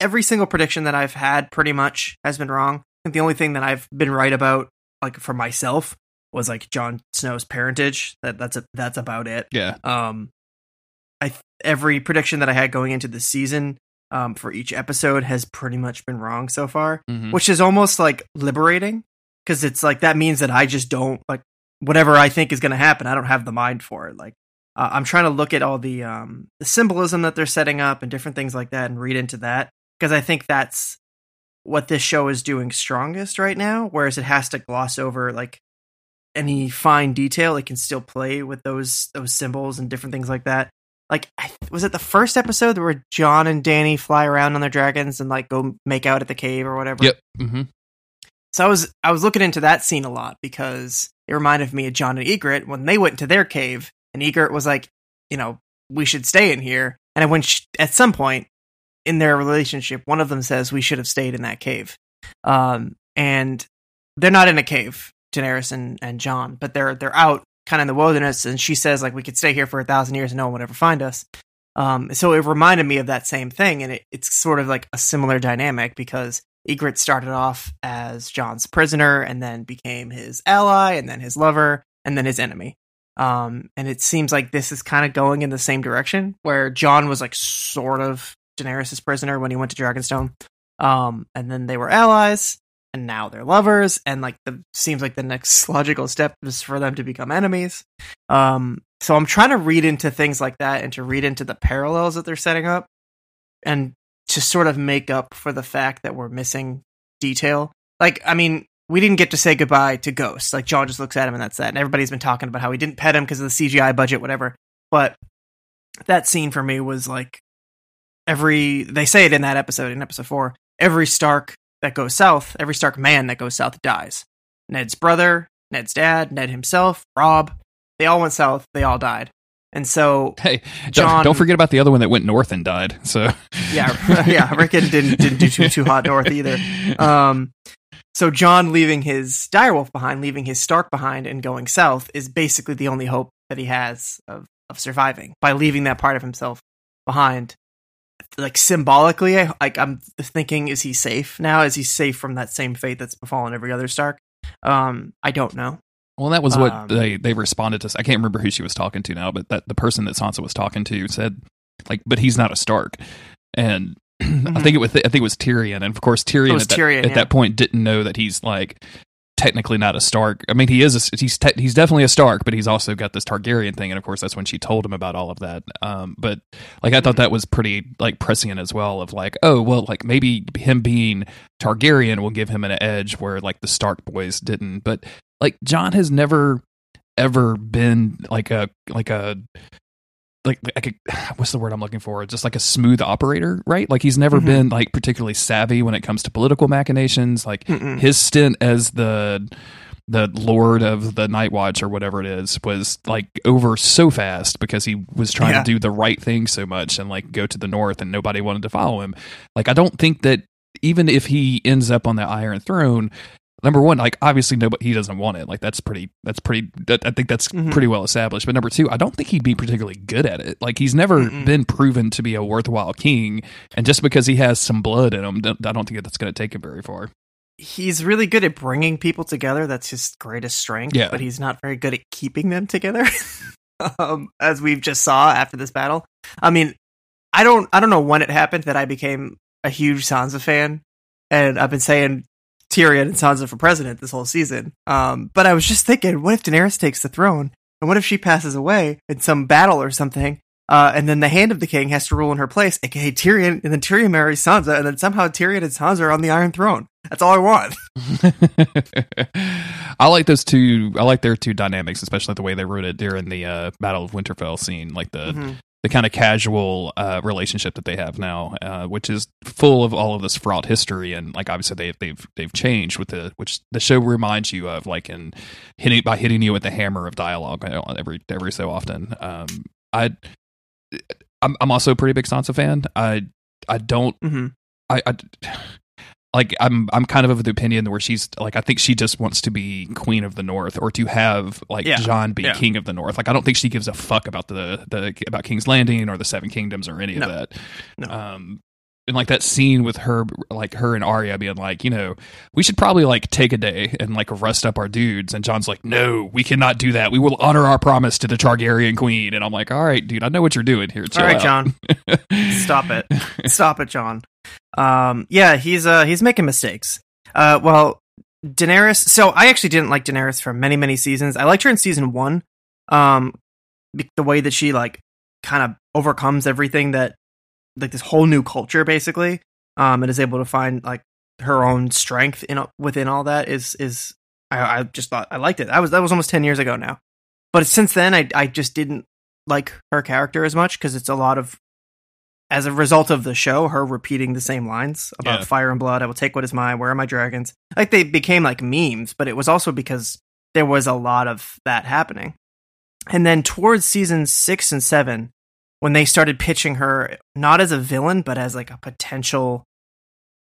every single prediction that I've had pretty much has been wrong. I think the only thing that I've been right about, like for myself, was like Jon Snow's parentage. That that's a, that's about it. Yeah. Um, I every prediction that I had going into the season, um, for each episode has pretty much been wrong so far Mhm. which is almost like liberating because it's like that means that I just don't like whatever I think is going to happen. I don't have the mind for it. Like uh, I'm trying to look at all the um the symbolism that they're setting up and different things like that and read into that because I think that's what this show is doing strongest right now. Whereas it has to gloss over like any fine detail. It can still play with those those symbols and different things like that. Like, was it the first episode where Jon and Dany fly around on their dragons and like go make out at the cave or whatever? Yep. hmm So I was I was looking into that scene a lot because it reminded me of Jon and Ygritte when they went into their cave, and Ygritte was like, you know, we should stay in here. And when sh- at some point in their relationship, one of them says we should have stayed in that cave. Um, and they're not in a cave, Daenerys and, and Jon, but they're they're out kind of in the wilderness. And she says like we could stay here for a thousand years and no one would ever find us. Um, so it reminded me of that same thing, and it, it's sort of like a similar dynamic because Ygritte started off as Jon's prisoner and then became his ally and then his lover and then his enemy. Um, and it seems like this is kind of going in the same direction where Jon was like sort of Daenerys' prisoner when he went to Dragonstone. Um, and then they were allies and now they're lovers. And like the seems like the next logical step is for them to become enemies. Um, so I'm trying to read into things like that and to read into the parallels that they're setting up and to sort of make up for the fact that we're missing detail. Like, I mean, we didn't get to say goodbye to Ghost. Like, Jon just looks at him and that's that. And everybody's been talking about how he didn't pet him because of the CGI budget, whatever. But that scene for me was like every, they say it in that episode, in episode four, every Stark that goes south, every Stark man that goes south dies. Ned's brother, Ned's dad, Ned himself, Robb, they all went south, they all died. And so Hey, don't, Jon- don't forget about the other one that went north and died. So yeah, yeah, Rickon didn't didn't do too too hot north either. Um, so Jon leaving his direwolf behind, leaving his Stark behind, and going south is basically the only hope that he has of of surviving by leaving that part of himself behind. Like symbolically, I, like I'm thinking, is he safe now? Is he safe from that same fate that's befallen every other Stark? Um, I don't know. Well, that was what Um, they they responded to. I can't remember who she was talking to now, but that the person that Sansa was talking to said, like, but he's not a Stark, and I think it was I think it was Tyrion, and of course Tyrion Mm-hmm. At, that, Tyrion, at yeah. that point didn't know that he's like technically not a Stark. I mean, he is. A, he's te- he's definitely a Stark, but he's also got this Targaryen thing, and of course, that's when she told him about all of that. Um, but like, I thought that was pretty like prescient as well. Of like, oh well, like maybe him being Targaryen will give him an edge where like the Stark boys didn't. But like, Jon has never ever been like a like a like like a, what's the word I'm looking for? Just like a smooth operator, right? Like he's never Mhm. been like particularly savvy when it comes to political machinations. Like Mm-mm. his stint as the the lord of the night watch or whatever it is was like over so fast because he was trying Yeah. to do the right thing so much and like go to the north and nobody wanted to follow him like i don't think that even if he ends up on the iron throne number one like obviously nobody he doesn't want it like that's pretty that's pretty that, i think that's Mhm. pretty well established but number two i don't think he'd be particularly good at it like he's never Mm-mm. been proven to be a worthwhile king and just because he has some blood in him i don't think that's going to take him very far he's really good at bringing people together. That's his greatest strength. Yeah. But he's not very good at keeping them together. um, as we've just saw after this battle. I mean, I don't I don't know when it happened that I became a huge Sansa fan. And I've been saying Tyrion and Sansa for president this whole season. Um, but I was just thinking, what if Daenerys takes the throne? And what if she passes away in some battle or something? Uh, and then the hand of the king has to rule in her place, aka Tyrion, and then Tyrion marries Sansa, and then somehow Tyrion and Sansa are on the Iron Throne. That's all I want. I like those two. I like their two dynamics, especially the way they wrote it during the uh, Battle of Winterfell scene, like the Mhm. The kind of casual uh, relationship that they have now, uh, which is full of all of this fraught history, and like obviously they they've they've changed with the which the show reminds you of, like in hitting by hitting you with the hammer of dialogue every every so often. Um, I I'm I'm also a pretty big Sansa fan. I I don't Mhm. I, I like I'm I'm kind of of the opinion where she's like I think she just wants to be queen of the north or to have like Yeah. Jon be Yeah. king of the north. Like I don't think she gives a fuck about the the about King's Landing or the Seven Kingdoms or any No. of that. No. Um and like that scene with her like her and Arya being like, you know, we should probably like take a day and like rest up our dudes and Jon's like, "No, we cannot do that. We will honor our promise to the Targaryen queen." And I'm like, "All right, dude, I know what you're doing here. Chill All right, out." Jon. Stop it. Stop it, Jon. Um, yeah, he's uh he's making mistakes. Uh, well, Daenerys. So I actually didn't like Daenerys for many many seasons. I liked her in season one. Um, the way that she like kind of overcomes everything that like this whole new culture basically. Um, and is able to find like her own strength in within all that is is I, I just thought I liked it. I was that was almost ten years ago now, but since then I I just didn't like her character as much because it's a lot of as a result of the show, her repeating the same lines about Yeah. fire and blood. I will take what is mine. Where are my dragons? Like they became like memes, but it was also because there was a lot of that happening. And then towards season six and seven, when they started pitching her not as a villain, but as like a potential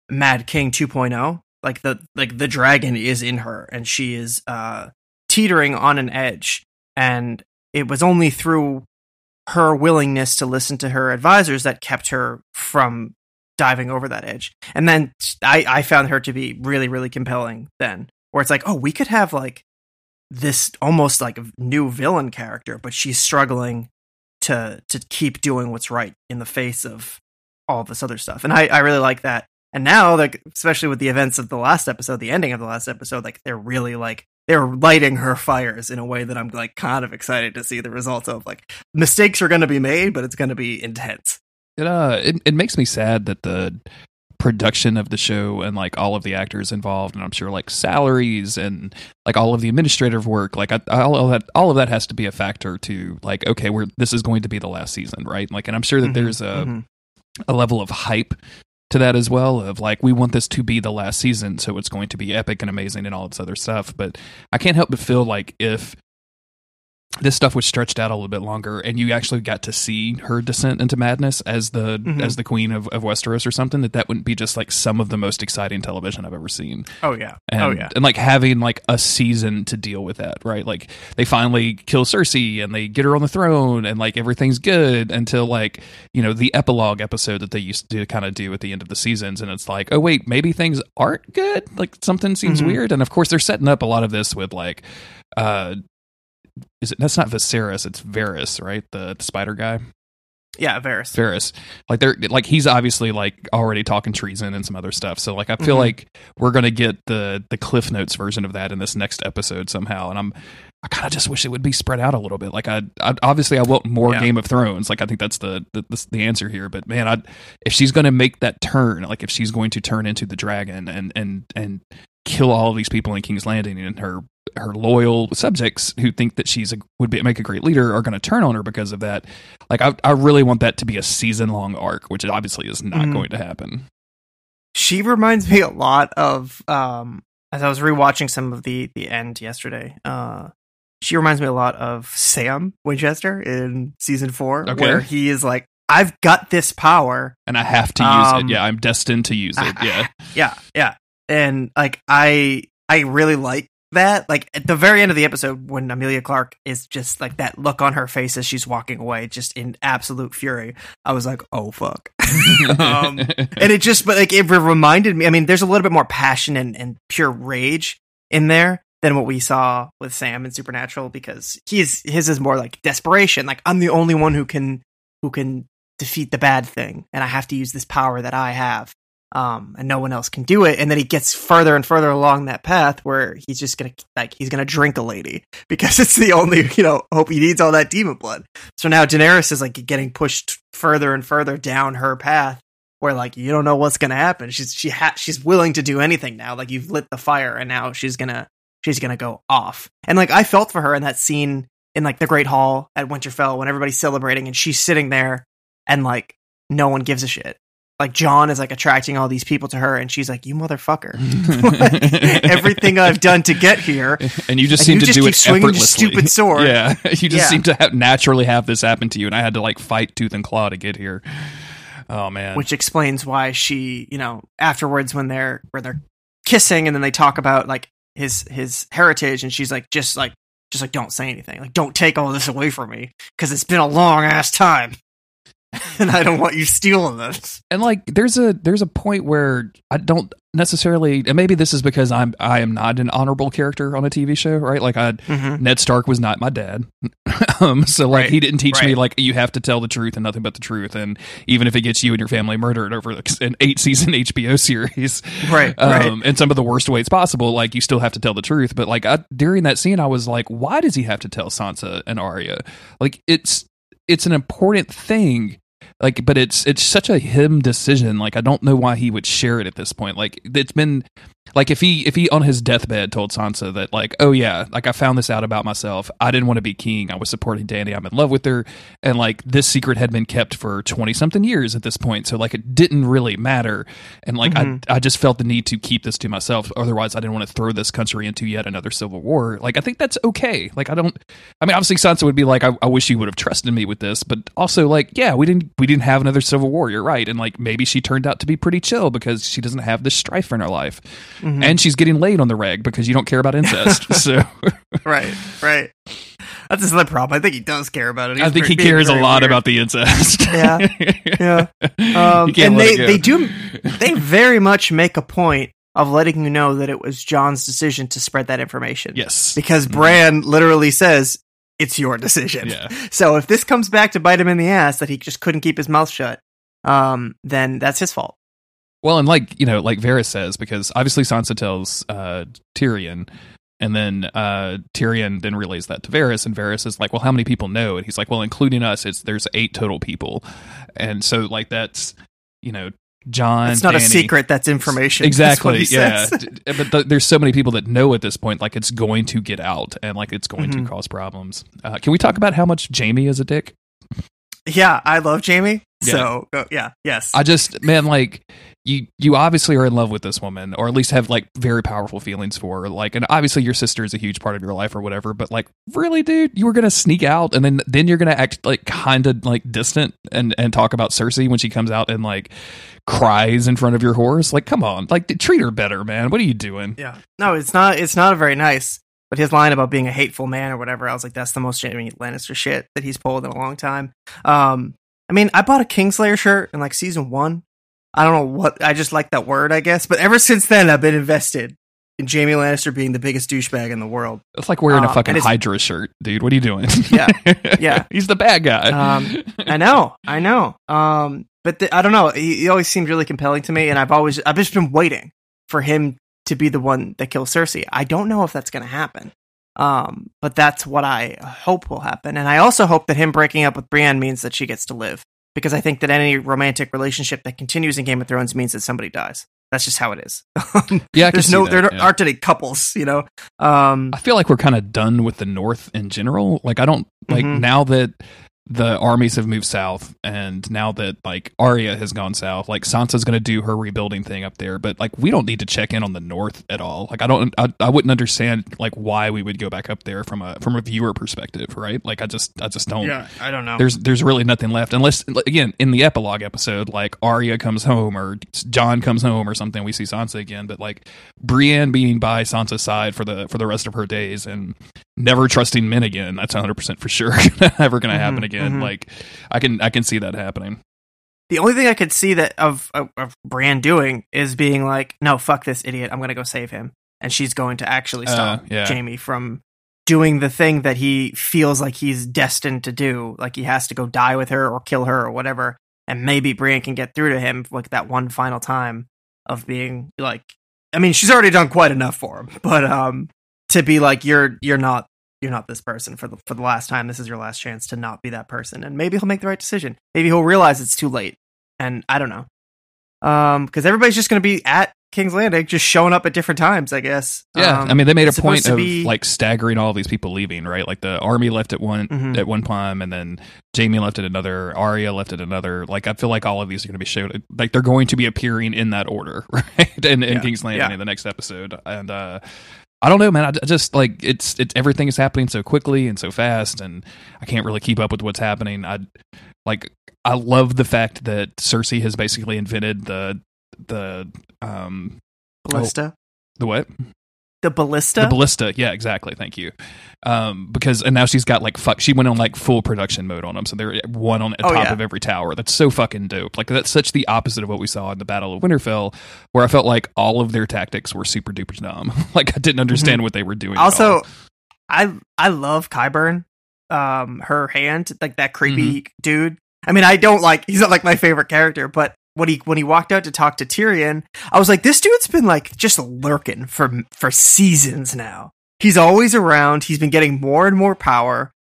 Mad King 2.0, like the like the dragon is in her and she is uh teetering on an edge. And it was only through her willingness to listen to her advisors that kept her from diving over that edge. And then I, I found her to be really, really compelling then, where it's like, oh, we could have like this almost like a new villain character, but she's struggling to to keep doing what's right in the face of all this other stuff. And I, I really like that. And now, like especially with the events of the last episode, the ending of the last episode, like they're really like they're lighting her fires in a way that I'm like kind of excited to see the results of. Like mistakes are going to be made, but it's going to be intense. It uh, it, it makes me sad that the production of the show and like all of the actors involved, and I'm sure like salaries and like all of the administrative work, like I, all of that, all of that has to be a factor to like, okay, we're this is going to be the last season, right? Like, and I'm sure that Mhm, there's a mhm. a level of hype to that as well of like we want this to be the last season so it's going to be epic and amazing and all this other stuff but i can't help but feel like if this stuff was stretched out a little bit longer and you actually got to see her descent into madness as the Mhm. as the queen of, of westeros or something that that wouldn't be just like some of the most exciting television i've ever seen Oh yeah. and, oh yeah. and like having like a season to deal with that right like they finally kill cersei and they get her on the throne and like everything's good until like you know the epilogue episode that they used to kind of do at the end of the seasons and it's like oh wait maybe things aren't good like something seems Mhm. weird and of course they're setting up a lot of this with like uh is it that's not Viserys it's Varys right the, the spider guy Yeah, Varys. Ferris. Like they're like he's obviously like already talking treason and some other stuff. So like I feel Mhm. like we're gonna get the the Cliff Notes version of that in this next episode somehow. And I'm I kind of just wish it would be spread out a little bit. Like I, I obviously I want more Yeah. Game of Thrones. Like I think that's the the, the, the answer here. But man, I if she's gonna make that turn, like if she's going to turn into the dragon and and and kill all of these people in King's Landing and her her loyal subjects who think that she's a, would be, make a great leader are going to turn on her because of that. Like I, I really want that to be a season long arc, which it obviously is not Mhm. going to happen. She reminds me a lot of um as I was rewatching some of the the end yesterday. Uh she reminds me a lot of Sam Winchester in season 4 Okay. where he is like I've got this power. And I have to use Um, it. Yeah, I'm destined to use it. Yeah, Yeah, yeah. And like I I really like that. Like at the very end of the episode when Emilia Clarke is just like that look on her face as she's walking away just in absolute fury. I was like, "Oh fuck." um, and it just but like it reminded me i mean there's a little bit more passion and, and pure rage in there than what we saw with sam in supernatural because he's his is more like desperation like i'm the only one who can who can defeat the bad thing and i have to use this power that i have um and no one else can do it and then he gets further and further along that path where he's just gonna like he's gonna drink a lady because it's the only you know hope he needs all that demon blood so now daenerys is like getting pushed further and further down her path where like you don't know what's gonna happen. She's she ha- she's willing to do anything now. Like you've lit the fire, and now she's gonna she's gonna go off. And like I felt for her in that scene in like the Great Hall at Winterfell when everybody's celebrating, and she's sitting there, and like no one gives a shit. Like Jon is like attracting all these people to her, and she's like, "You motherfucker! Everything I've done to get here, and you just And seem you to just do keep it swinging your effortlessly. stupid sword. Yeah, you just Yeah. seem to have, naturally have this happen to you, and I had to like fight tooth and claw to get here. Oh man, which explains why she, you know, afterwards when they're when they're kissing and then they talk about like his his heritage and she's like just like just like don't say anything. Like don't take all this away from me cuz it's been a long ass time. and I don't want you stealing this. and like there's a there's a point where I don't necessarily, and maybe this is because I'm I am not an honorable character on a TV show, right? Like I Mhm. Ned Stark was not my dad. um, so like Right. he didn't teach me like you have to tell the truth and nothing but the truth, and even if it gets you and your family murdered over an eight season HBO series, Right, right. um, in some of the worst ways possible, like you still have to tell the truth. But like I, during that scene, I was like, why does he have to tell Sansa and Arya? Like it's it's an important thing. Like, but it's it's such a him decision. Like, I don't know why he would share it at this point. Like, it's been like if he if he on his deathbed told Sansa that like oh yeah like I found this out about myself. I didn't want to be king. I was supporting Dany. I'm in love with her. And like this secret had been kept for 20 something years at this point. So like it didn't really matter. And like Mhm. I I just felt the need to keep this to myself. Otherwise I didn't want to throw this country into yet another civil war. Like I think that's okay. Like I don't I mean obviously Sansa would be like I, I wish you would have trusted me with this. But also like yeah we didn't we didn't have another civil war. You're right. And like maybe she turned out to be pretty chill because she doesn't have this strife in her life Mhm. and she's getting laid on the reg because you don't care about incest. so right, right. That's his other problem. I think he does care about it. I think very- he cares a lot weird. about the incest. Yeah, yeah. Um, and they they do they very much make a point of letting you know that it was Jon's decision to spread that information. Yes. because Bran literally says it's your decision. Yeah. So if this comes back to bite him in the ass that he just couldn't keep his mouth shut, um, then that's his fault. Well, and like you know, like Varys says, because obviously Sansa tells uh, Tyrion, and then uh, Tyrion then relays that to Varys, and Varys is like, "Well, how many people know?" And he's like, "Well, including us, it's there's eight total people," and so like that's you know Jon. It's not a secret. That's information. Exactly. Yeah. but th- there's so many people that know at this point, like it's going to get out and like it's going Mhm. to cause problems. Uh, can we talk about how much Jaime is a dick? yeah, I love Jaime. Yeah. So uh, yeah, yes. I just man, like you you obviously are in love with this woman, or at least have like very powerful feelings for her. Like, and obviously your sister is a huge part of your life or whatever. But like, really, dude, you were gonna sneak out, and then then you're gonna act like kind of like distant and and talk about Cersei when she comes out and like cries in front of your horse. Like, come on, like treat her better, man. What are you doing? Yeah. No, it's not. It's not very nice. But his line about being a hateful man or whatever, I was like, that's the most Jaime Lannister shit that he's pulled in a long time. Um, I mean, I bought a Kingslayer shirt in like season one. I don't know what. I just like that word, I guess. But ever since then, I've been invested in Jaime Lannister being the biggest douchebag in the world. It's like wearing a Um, fucking Hydra shirt, dude. What are you doing? Yeah, yeah. He's the bad guy. Um, I know, I know. Um, but the, I don't know. He, he always seemed really compelling to me, and I've always I've just been waiting for him to be the one that kills Cersei. I don't know if that's going to happen. Um, but that's what I hope will happen, and I also hope that him breaking up with Brienne means that she gets to live, because I think that any romantic relationship that continues in Game of Thrones means that somebody dies. That's just how it is. yeah, There's no, that, there yeah. aren't any couples, you know. Um, I feel like we're kind of done with the North in general. Like, I don't like Mhm. now that the armies have moved south, and now that like Arya has gone south, like Sansa's going to do her rebuilding thing up there. But like, we don't need to check in on the North at all. Like, I don't, I, I wouldn't understand like why we would go back up there from a from a viewer perspective, right? Like, I just, I just don't. Yeah, I don't know. There's there's really nothing left unless again in the epilogue episode like Arya comes home or Jon comes home or something we see Sansa again but like Brienne being by Sansa's side for the for the rest of her days and never trusting men again that's 100% for sure never going to happen Mhm, again mhm. like I can I can see that happening The only thing I could see that of, of of Bran doing is being like, "No, fuck this idiot. I'm going to go save him." And she's going to actually stop Uh, yeah. Jaime from doing the thing that he feels like he's destined to do. Like he has to go die with her or kill her or whatever. And maybe Bran can get through to him like that one final time of being like I mean, she's already done quite enough for him, but um to be like you're you're not you're not this person for the for the last time. This is your last chance to not be that person, and maybe he'll make the right decision. Maybe he'll realize it's too late, and I don't know. Um, because everybody's just going to be at King's Landing, just showing up at different times, I guess. yeah Um, I mean they made a point of be- like staggering all these people leaving right like the army left at one Mhm. at one time and then Jaime left at another Arya left at another like I feel like all of these are going to be showed like they're going to be appearing in that order right in, in Yeah, King's Landing yeah. in the next episode and uh I don't know, man. I just like it's it's everything is happening so quickly and so fast, and I can't really keep up with what's happening. I like I love the fact that Cersei has basically invented the the um ballista, the what the ballista. the ballista. Yeah, exactly. Thank you. Um, because and now she's got like fuck. She went on like full production mode on them, so they're one on Oh, top yeah. of every tower. That's so fucking dope. Like that's such the opposite of what we saw in the Battle of Winterfell, where I felt like all of their tactics were super duper dumb. like I didn't understand what they were doing. Mm-hmm. also. I I love Qyburn. Um, her hand, like that creepy Mm-hmm. dude. I mean, I don't like. He's not like my favorite character, but when he when he walked out to talk to Tyrion, I was like, this dude's been like just lurking for for seasons now. He's always around. He's been getting more and more power,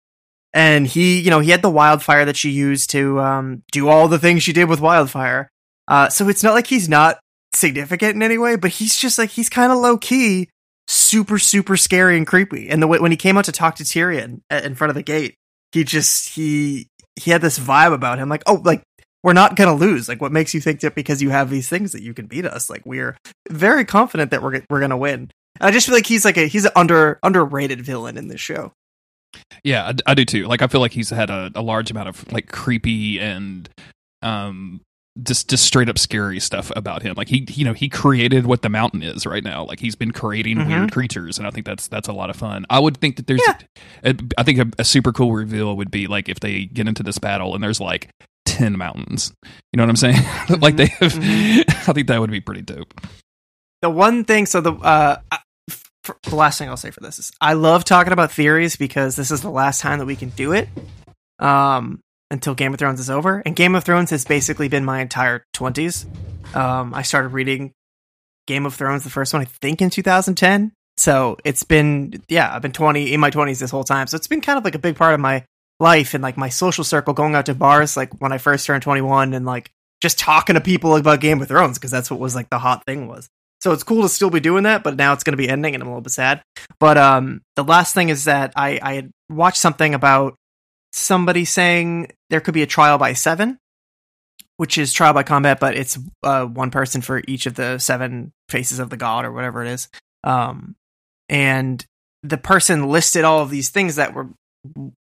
and he, you know, he had the wildfire that she used to um, do all the things she did with wildfire. Uh, so it's not like he's not significant in any way, but he's just like he's kind of low key, super super scary and creepy. And the way when he came out to talk to Tyrion a- in front of the gate, he just he he had this vibe about him, like oh, like we're not gonna lose. Like what makes you think that because you have these things that you can beat us? Like we're very confident that we're we're gonna win. And I just feel like he's like a he's an under underrated villain in this show. Yeah, I, I do too. Like I feel like he's had a, a large amount of like creepy and um just just straight up scary stuff about him. Like he you know, he created what the mountain is right now. Like he's been creating Mhm. weird creatures and I think that's that's a lot of fun. I would think that there's Yeah. a, I think a, a super cool reveal would be like if they get into this battle and there's like 10 mountains. You know what I'm saying? like they have I think that would be pretty dope. the one thing so the uh I- f- f- the last thing i'll say for this is i love talking about theories because this is the last time that we can do it um until game of thrones is over and game of thrones has basically been my entire 20s um i started reading game of thrones the first one i think in 2010 so it's been yeah i've been 20 in my 20s this whole time so it's been kind of like a big part of my life and like my social circle going out to bars like when i first turned 21 and like just talking to people about game of thrones because that's what was like the hot thing was so it's cool to still be doing that, but now it's going to be ending, and I'm a little bit sad. But um, the last thing is that I I had watched something about somebody saying there could be a trial by seven, which is trial by combat, but it's uh, one person for each of the seven faces of the god or whatever it is. Um, and the person listed all of these things that were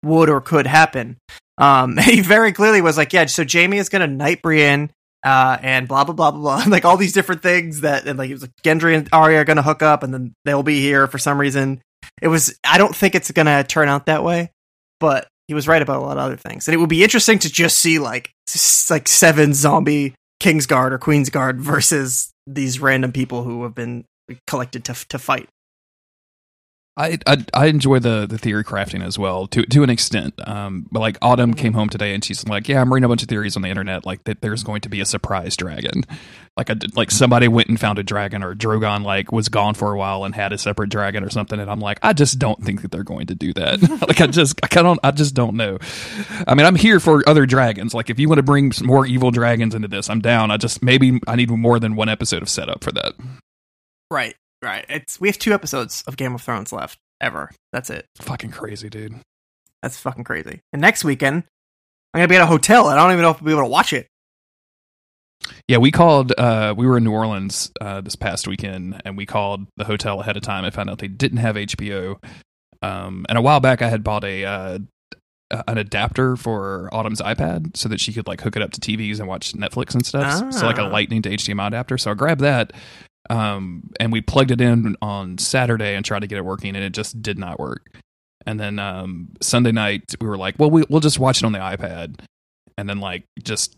would or could happen. Um, he very clearly was like, yeah, so Jaime is going to knight Brienne uh, and blah blah blah blah blah, like all these different things that, and like it was like Gendry and Arya are gonna hook up, and then they'll be here for some reason. It was. I don't think it's gonna turn out that way, but he was right about a lot of other things, and it would be interesting to just see like like seven zombie Kingsguard or Queensguard versus these random people who have been collected to to fight. I, I I enjoy the the theory crafting as well to to an extent. Um, but like Autumn came home today and she's like, "Yeah, I'm reading a bunch of theories on the internet like that there's going to be a surprise dragon, like a like somebody went and found a dragon or Drogon like was gone for a while and had a separate dragon or something." And I'm like, I just don't think that they're going to do that. like I just I of I just don't know. I mean, I'm here for other dragons. Like if you want to bring some more evil dragons into this, I'm down. I just maybe I need more than one episode of setup for that. Right, right. It's we have two episodes of Game of Thrones left ever. That's it. Fucking crazy, dude. That's fucking crazy. And next weekend, I'm gonna be at a hotel. and I don't even know if I'll be able to watch it. Yeah, we called. Uh, we were in New Orleans uh, this past weekend, and we called the hotel ahead of time and found out they didn't have HBO. Um, and a while back, I had bought a uh, an adapter for Autumn's iPad so that she could like hook it up to TVs and watch Netflix and stuff. Ah. So like a Lightning to HDMI adapter. So I grabbed that, um, and we plugged it in on Saturday and tried to get it working, and it just did not work. And then um, Sunday night, we were like, well, we, we'll just watch it on the iPad, and then like just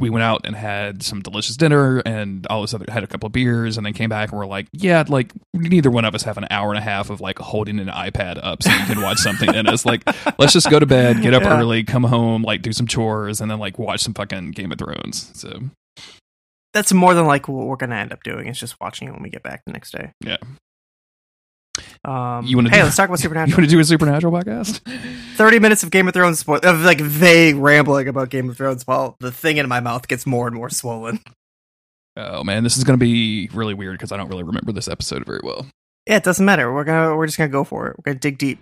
we went out and had some delicious dinner and all this other had a couple of beers and then came back and we're like yeah like neither one of us have an hour and a half of like holding an ipad up so we can watch something and it's like let's just go to bed get up Yeah. early come home like do some chores and then like watch some fucking game of thrones so That's more than like what we're gonna end up doing. It's just watching it when we get back the next day. yeah Um, You wanna hey, do- let's talk about Supernatural. you want to do a supernatural podcast Thirty minutes of Game of Thrones spo- of like vague rambling about Game of Thrones while the thing in my mouth gets more and more swollen. oh man this is gonna be really weird because i don't really remember this episode very well Yeah, it doesn't matter. We're gonna we're just gonna go for it. We're gonna dig deep.